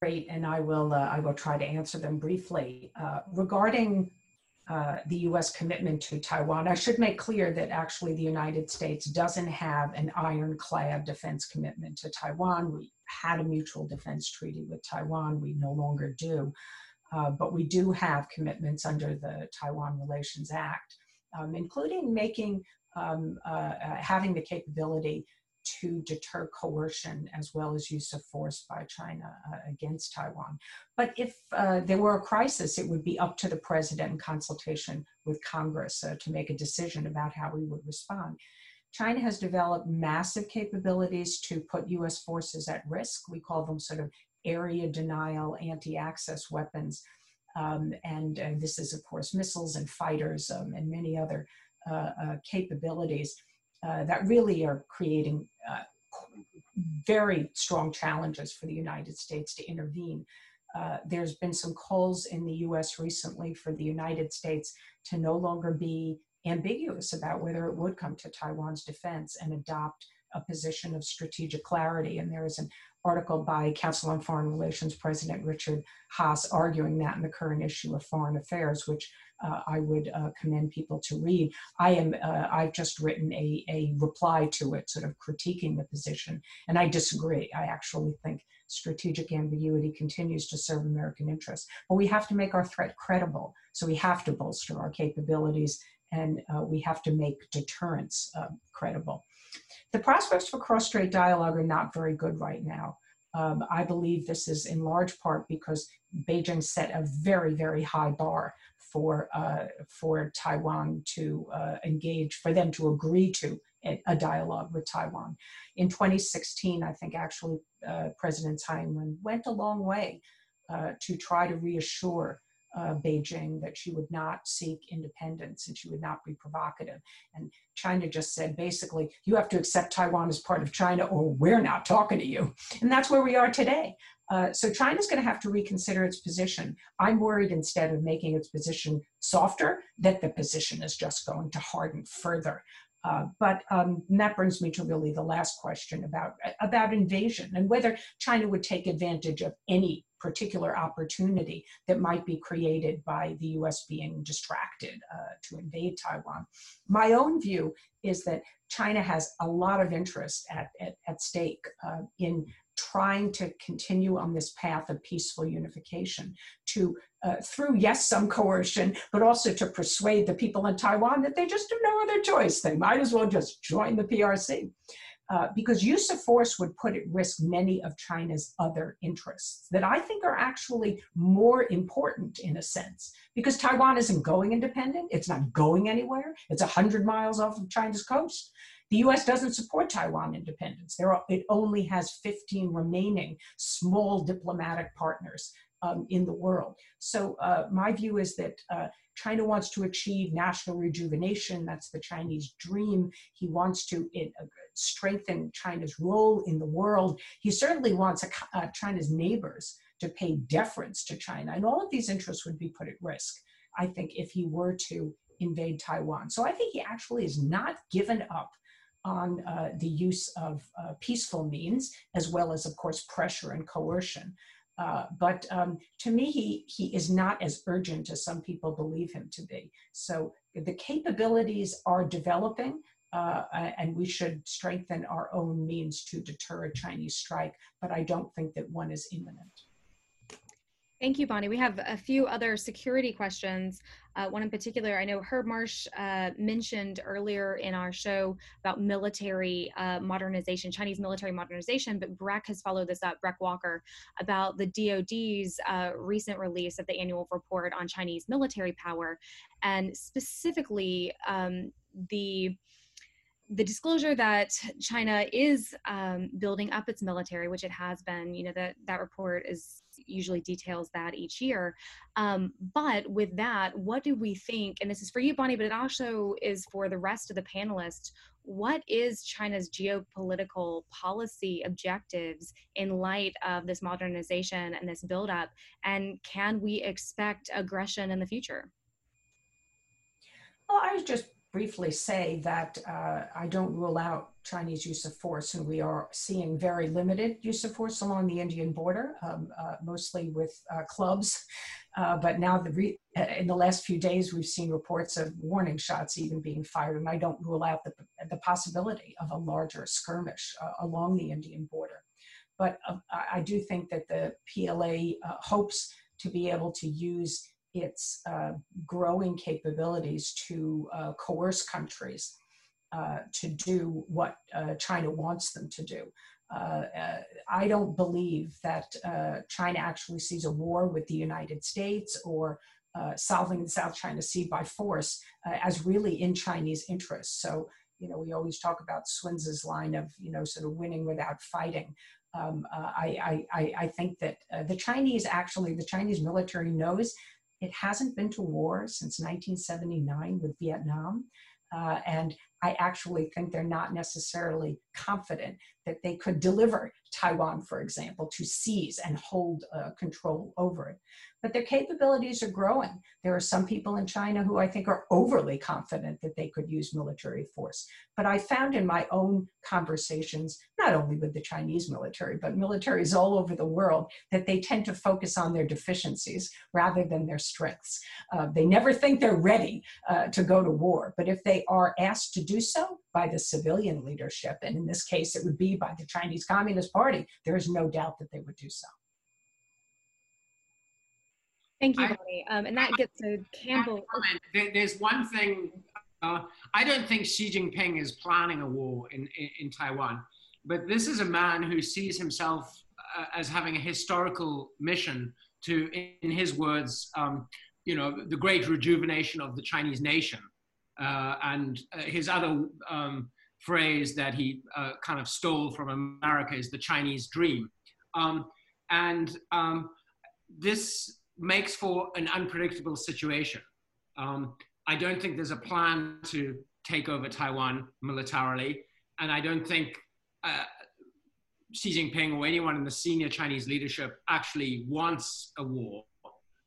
Great, and I will uh, I will try to answer them briefly uh, regarding uh, the US commitment to Taiwan. I should make clear that actually the United States doesn't have an ironclad defense commitment to Taiwan. We had a mutual defense treaty with Taiwan, we no longer do. Uh, but we do have commitments under the Taiwan Relations Act, um, including making um, uh, uh having the capability to deter coercion as well as use of force by China uh, against Taiwan. But if uh, there were a crisis, it would be up to the president in consultation with Congress uh, to make a decision about how we would respond. China has developed massive capabilities to put US forces at risk. We call them sort of area denial anti access weapons. Um, and, and, this is, of course, missiles and fighters um, and many other uh, uh, capabilities uh, that really are creating uh, very strong challenges for the United States to intervene. Uh, there's been some calls in the US recently for the United States to no longer be ambiguous about whether it would come to Taiwan's defense and adopt a position of strategic clarity. And there is an article by Council on Foreign Relations President Richard Haass arguing that in the current issue of Foreign Affairs, which uh, I would uh, commend people to read. I am, uh, I've just written a, a reply to it, sort of critiquing the position, and I disagree. I actually think strategic ambiguity continues to serve American interests, but we have to make our threat credible. So we have to bolster our capabilities, and uh, we have to make deterrence uh, credible. The prospects for cross-strait dialogue are not very good right now. Um, I believe this is in large part because Beijing set a very, very high bar for, uh, for Taiwan to uh, engage, for them to agree to a, dialogue with Taiwan. In 2016, I think actually uh, President Tsai Ing-wen went a long way uh, to try to reassure uh, Beijing that she would not seek independence and she would not be provocative. And China just said basically, you have to accept Taiwan as part of China or we're not talking to you. And that's where we are today. Uh, so China's going to have to reconsider its position. I'm worried instead of making its position softer, that the position is just going to harden further. Uh, but um, that brings me to really the last question about about invasion and whether China would take advantage of any particular opportunity that might be created by the US being distracted uh, to invade Taiwan. My own view is that China has a lot of interest at, at, at stake uh, in trying to continue on this path of peaceful unification to uh, through yes some coercion but also to persuade the people in taiwan that they just have no other choice they might as well just join the prc uh, because use of force would put at risk many of China's other interests that I think are actually more important in a sense. Because Taiwan isn't going independent, it's not going anywhere, it's 100 miles off of China's coast. The US doesn't support Taiwan independence. Are, it only has 15 remaining small diplomatic partners um, in the world. So, uh, my view is that uh, China wants to achieve national rejuvenation. That's the Chinese dream. He wants to it, uh, strengthen China's role in the world. He certainly wants a, uh, China's neighbors to pay deference to China. And all of these interests would be put at risk, I think, if he were to invade Taiwan. So I think he actually is not given up on uh, the use of uh, peaceful means, as well as, of course, pressure and coercion. Uh, but um, to me, he, he is not as urgent as some people believe him to be. So the capabilities are developing, uh, and we should strengthen our own means to deter a Chinese strike, but I don't think that one is imminent. Thank you, Bonnie. We have a few other security questions. Uh, one in particular, I know Herb Marsh uh, mentioned earlier in our show about military uh, modernization, Chinese military modernization, but Breck has followed this up, Breck Walker, about the DoD's uh, recent release of the annual report on Chinese military power, and specifically um, the the disclosure that China is um, building up its military, which it has been, you know, that that report is usually details that each year. Um, but with that, what do we think? And this is for you, Bonnie, but it also is for the rest of the panelists. What is China's geopolitical policy objectives in light of this modernization and this buildup? And can we expect aggression in the future? Well, I was just briefly say that uh, I don't rule out Chinese use of force, and we are seeing very limited use of force along the Indian border, um, uh, mostly with uh, clubs. Uh, but now, the uh, in the last few days, we've seen reports of warning shots even being fired, and I don't rule out the, the possibility of a larger skirmish uh, along the Indian border. But I do think that the PLA hopes to be able to use its uh, growing capabilities to uh, coerce countries uh, to do what uh, China wants them to do. Uh, uh, I don't believe that China actually sees a war with the United States or solving the South China Sea by force as really in Chinese interests. So, you know, we always talk about Sun's line of, you know, sort of winning without fighting. Um, I, I, I, think that the Chinese actually, the Chinese military knows it hasn't been to war since 1979 with Vietnam. Uh, and I actually think they're not necessarily confident that they could deliver Taiwan, for example, to seize and hold uh, control over it. But their capabilities are growing. There are some people in China who I think are overly confident that they could use military force. But I found in my own conversations, not only with the Chinese military, but militaries all over the world, that they tend to focus on their deficiencies rather than their strengths. Uh, they never think they're ready uh, to go to war. But if they are asked to do so by the civilian leadership, and in this case, it would be by the Chinese Communist Party, there is no doubt that they would do so. Thank you, Bonnie. Um, and that gets to Campbell. There's one thing. Uh, I don't think Xi Jinping is planning a war in, in, in Taiwan, but this is a man who sees himself uh, as having a historical mission to, in his words, um, you know, the great rejuvenation of the Chinese nation. Uh, and uh, his other um, phrase that he uh, kind of stole from America is the Chinese dream. Um, and um, this makes for an unpredictable situation. Um, I don't think there's a plan to take over Taiwan militarily, and I don't think uh, Xi Jinping or anyone in the senior Chinese leadership actually wants a war.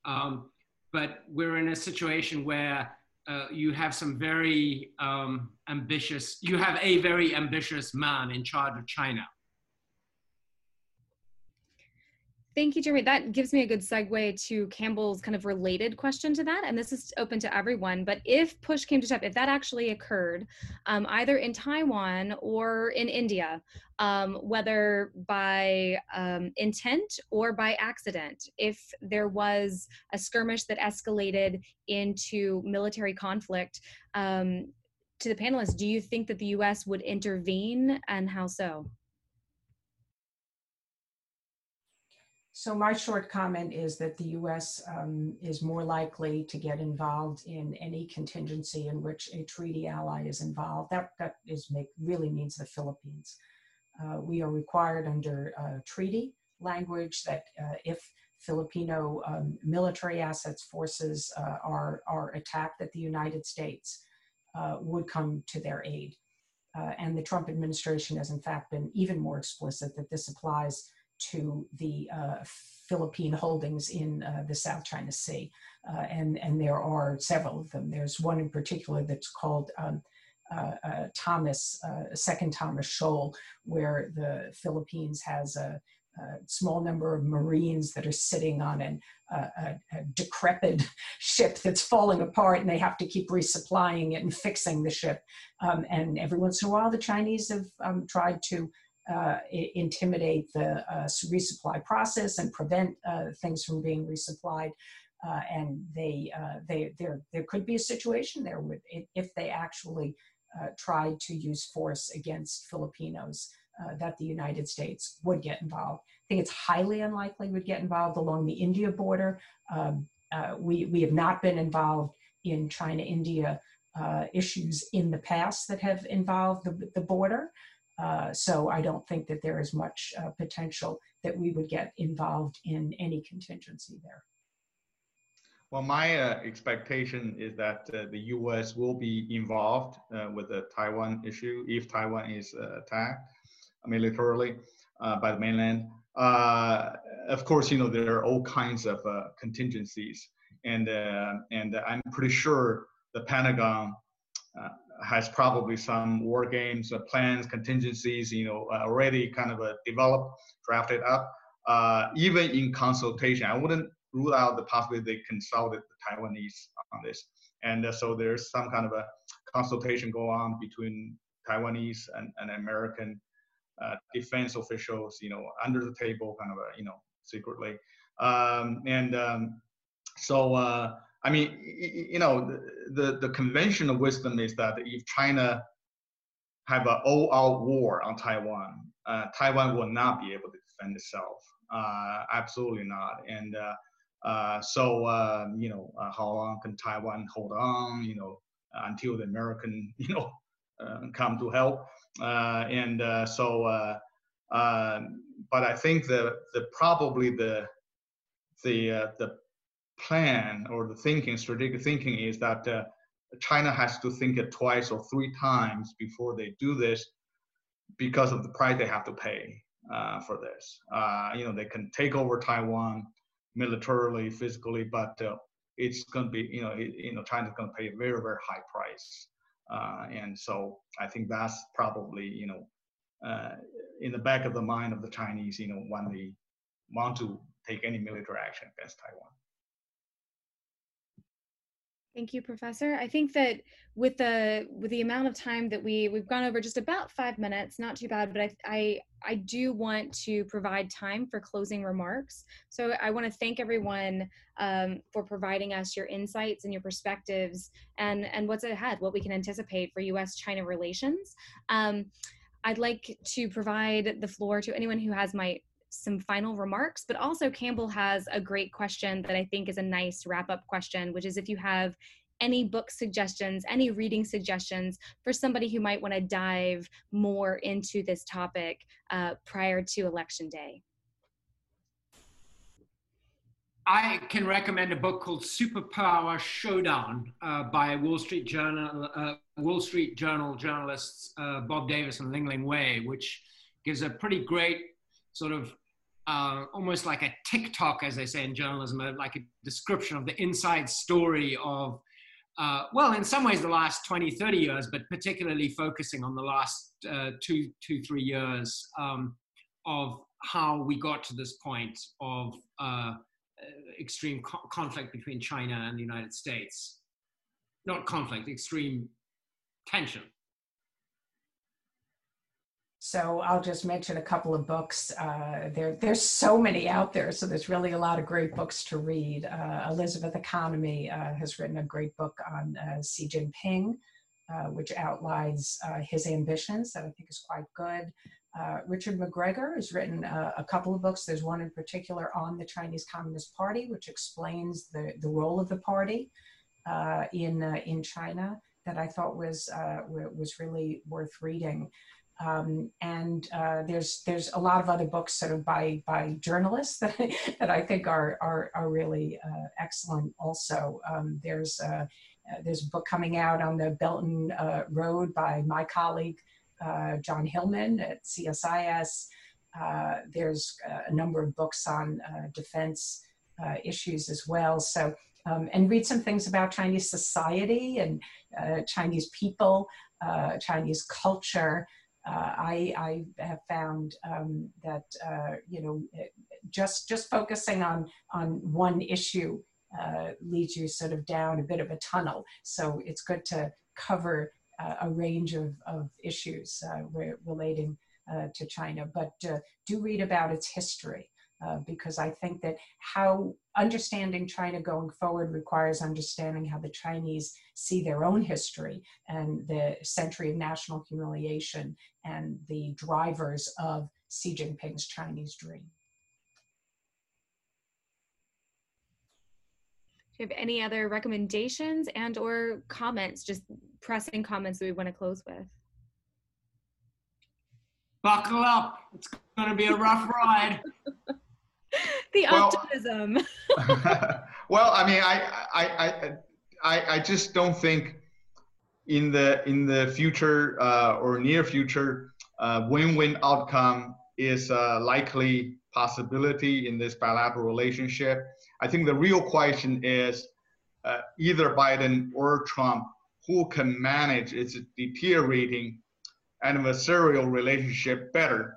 Um, but we're in a situation where uh, you have some very um, ambitious, you have a very ambitious man in charge of China. Thank you, Jeremy. That gives me a good segue to Campbell's kind of related question to that. And this is open to everyone. But if push came to shove, if that actually occurred, um, either in Taiwan or in India, um, whether by um, intent or by accident, if there was a skirmish that escalated into military conflict, um, to the panelists, do you think that the US would intervene and how so? So my short comment is that the U.S. Um, is more likely to get involved in any contingency in which a treaty ally is involved. That that is make really means the Philippines. Uh, we are required under uh, treaty language that uh, if Filipino um, military assets forces uh, are are attacked, that the United States uh, would come to their aid. Uh, and the Trump administration has in fact been even more explicit that this applies to the uh, Philippine holdings in uh, the South China Sea. Uh, and, and there are several of them. There's one in particular that's called um, uh, uh, Thomas, uh, Second Thomas Shoal, where the Philippines has a, a, small number of Marines that are sitting on an, a, a, decrepit ship that's falling apart, and they have to keep resupplying it and fixing the ship. Um, and every once in a while, the Chinese have um, tried to uh, intimidate the uh, resupply process and prevent uh, things from being resupplied. Uh, and they, uh, they, there, there could be a situation there with if they actually uh, tried to use force against Filipinos, that the United States would get involved. I think it's highly unlikely would get involved along the India border. Um, we, we have not been involved in China-India issues in the past that have involved the, the border. Uh, so I don't think that there is much uh, potential that we would get involved in any contingency there. Well, my uh, expectation is that uh, the U.S. will be involved uh, with the Taiwan issue if Taiwan is attacked militarily by the mainland. of course, you know there are all kinds of contingencies, and and I'm pretty sure the Pentagon has probably some war games, uh, plans, contingencies, you know, uh, already kind of uh, developed, drafted up. Uh, even in consultation, I wouldn't rule out the possibility they consulted the Taiwanese on this. And so there's some kind of a consultation go on between Taiwanese and, and American defense officials, you know, under the table, kind of, a, you know, secretly. Um, and um, so I mean, you know, the, the conventional wisdom is that if China have an all-out war on Taiwan, uh, Taiwan will not be able to defend itself. Uh, absolutely not. And uh, uh so, um, you know, uh, how long can Taiwan hold on? You know, until the American, you know, uh, come to help. and so, um, but I think the the probably the the the plan or the thinking, strategic thinking is that uh, China has to think it twice or three times before they do this because of the price they have to pay uh, for this. Uh, you know, they can take over Taiwan militarily, physically, but uh, it's going to be, you know, it, you know, China's going to pay a very, very high price. Uh, and so I think that's probably, you know, uh, in the back of the mind of the Chinese, you know, when they want to take any military action against Taiwan. Thank you, Professor. I think that with the with the amount of time that we we've gone over just about five minutes, not too bad, but I I, I do want to provide time for closing remarks. So I want to thank everyone um, for providing us your insights and your perspectives and and what's ahead, what we can anticipate for U.S.-China relations. Um, I'd like to provide the floor to anyone who has my some final remarks, but also Campbell has a great question that I think is a nice wrap up question, which is if you have any book suggestions, any reading suggestions for somebody who might want to dive more into this topic uh, prior to Election Day. I can recommend a book called Superpower Showdown uh, by Wall Street Journal, uh, Wall Street Journal journalists uh, Bob Davis and Lingling Wei, which gives a pretty great sort of uh, almost like a tick-tock, as they say in journalism, like a description of the inside story of, uh, well, in some ways the last 20, 30 years, but particularly focusing on the last uh, two, two, three years um, of how we got to this point of uh, extreme co conflict between China and the United States. Not conflict, extreme tension. So I'll just mention a couple of books. Uh, there, there's so many out there, so there's really a lot of great books to read. Uh, Elizabeth Economy uh, has written a great book on uh, Xi Jinping, uh, which outlines uh, his ambitions that I think is quite good. Richard McGregor has written a couple of books. There's one in particular on the Chinese Communist Party, which explains the, the role of the party in, in China that I thought was, was really worth reading. Um, and uh, there's, there's a lot of other books sort of by, by journalists that, that I think are, are, are really excellent also. Um, there's, there's a book coming out on the Belt Road by my colleague, uh, John Hillman at CSIS. Uh, there's a number of books on uh, defense uh, issues as well. So, um, and read some things about Chinese society and uh, Chinese people, Chinese culture. I, I, have found um, that you know just just focusing on on one issue uh, leads you sort of down a bit of a tunnel. So it's good to cover uh, a range of, of issues uh, relating uh, to China, but do read about its history. Uh, because I think that how understanding China going forward requires understanding how the Chinese see their own history and the century of national humiliation and the drivers of Xi Jinping's Chinese dream. Do you have any other recommendations and or comments, just pressing comments that we want to close with? Buckle up. It's going to be a rough ride. the optimism. well, I mean, I, I, I, I, just don't think in the in the future uh, or near future, uh, win-win outcome is a likely possibility in this bilateral relationship. I think the real question is uh, either Biden or Trump who can manage its deteriorating adversarial relationship better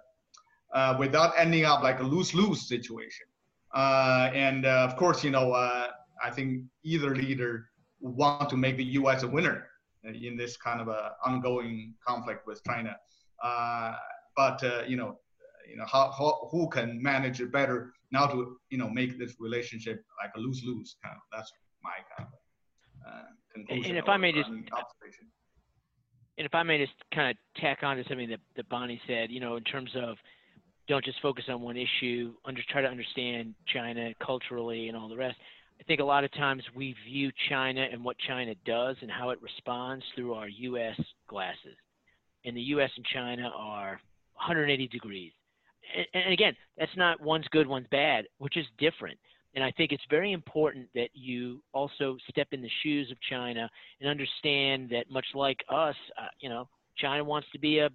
uh, without ending up like a lose-lose situation. Uh, and uh, of course, you know, uh, I think either leader want to make the U.S. a winner in this kind of a ongoing conflict with China. Uh, but you know, you know, how, how, who can manage it better now to, you know, make this relationship like a lose-lose kind of, that's my kind of uh, conclusion. And if I may just, and if I may just kind of tack on to something that, that Bonnie said, you know, in terms of don't just focus on one issue, under, try to understand China culturally and all the rest. I think a lot of times we view China and what China does and how it responds through our U.S. glasses. And the U.S. and China are 180 degrees and again, that's not one's good, one's bad, which is different. And I think it's very important that you also step in the shoes of China and understand that much like us, uh, you know, China wants to be a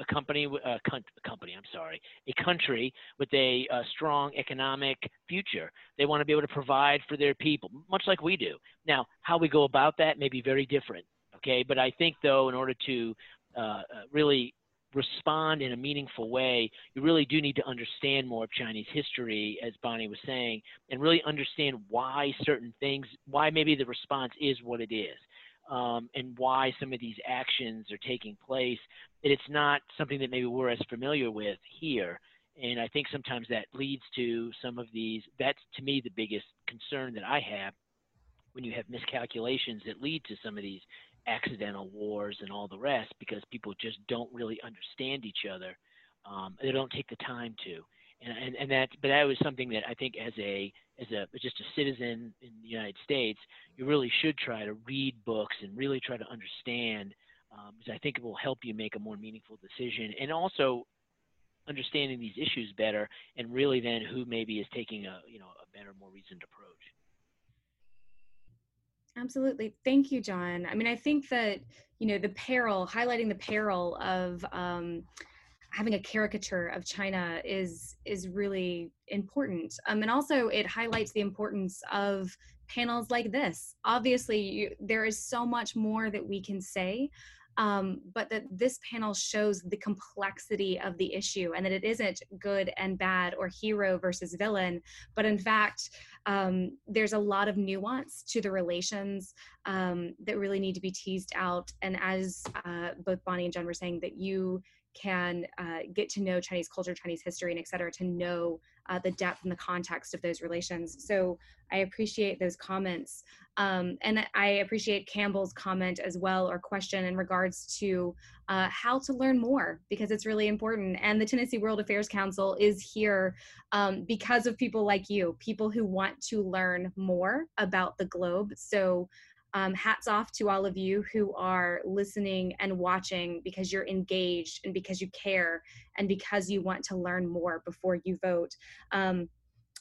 a company, a, company. I'm sorry, a country with a, a, strong economic future. They want to be able to provide for their people, much like we do. Now, how we go about that may be very different. Okay, but I think though, in order to uh, uh really respond in a meaningful way, you really do need to understand more of Chinese history, as Bonnie was saying, and really understand why certain things, why maybe the response is what it is, um, and why some of these actions are taking place. And it's not something that maybe we're as familiar with here. And I think sometimes that leads to some of these, that's to me the biggest concern that I have when you have miscalculations that lead to some of these accidental wars and all the rest because people just don't really understand each other. Um, they don't take the time to. And and, and that but that was something that I think as a as a just a citizen in the United States, you really should try to read books and really try to understand, um, because I think it will help you make a more meaningful decision, and also understanding these issues better, and really then who maybe is taking a you know a better, more reasoned approach. Absolutely. Thank you, John. I mean, I think that, you know, the peril, highlighting the peril of um, having a caricature of China is is really important. Um, and also it highlights the importance of panels like this. Obviously, you, there is so much more that we can say, um, but that this panel shows the complexity of the issue and that it isn't good and bad or hero versus villain, but in fact, um, there's a lot of nuance to the relations um, that really need to be teased out. And as uh, both Bonnie and John were saying, that you can uh, get to know Chinese culture, Chinese history, and et cetera, to know uh, the depth and the context of those relations. So I appreciate those comments. Um, and I appreciate Campbell's comment as well, or question in regards to uh, how to learn more, because it's really important. And the Tennessee World Affairs Council is here um, because of people like you, people who want to learn more about the globe. So um, hats off to all of you who are listening and watching because you're engaged and because you care and because you want to learn more before you vote. Um,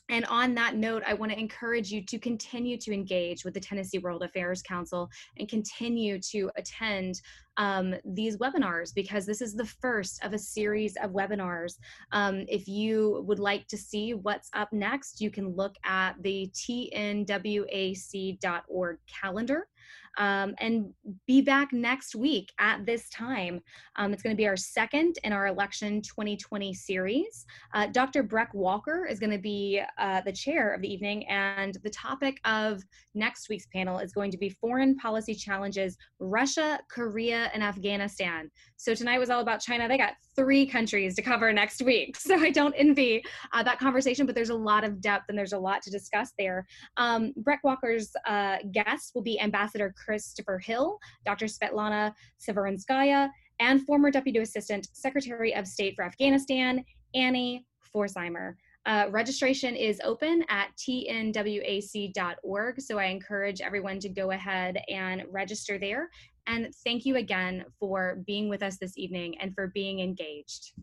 and on that note, I want to encourage you to continue to engage with the Tennessee World Affairs Council and continue to attend um, these webinars because this is the first of a series of webinars. Um, if you would like to see what's up next, you can look at the tnwac.org calendar um, and be back next week at this time. Um, it's going to be our second in our election 2020 series. Uh, Dr. Breck Walker is going to be uh, the chair of the evening, and the topic of next week's panel is going to be foreign policy challenges, Russia, Korea, and Afghanistan. So tonight was all about China. They got three countries to cover next week. So I don't envy uh, that conversation, but there's a lot of depth and there's a lot to discuss there. Um, Breck Walker's uh, guest will be Ambassador Christopher Hill, Dr. Svetlana Savranskaya, and former Deputy Assistant Secretary of State for Afghanistan, Annie Pforzheimer. Uh, registration is open at tnwac.org, so I encourage everyone to go ahead and register there. And thank you again for being with us this evening and for being engaged.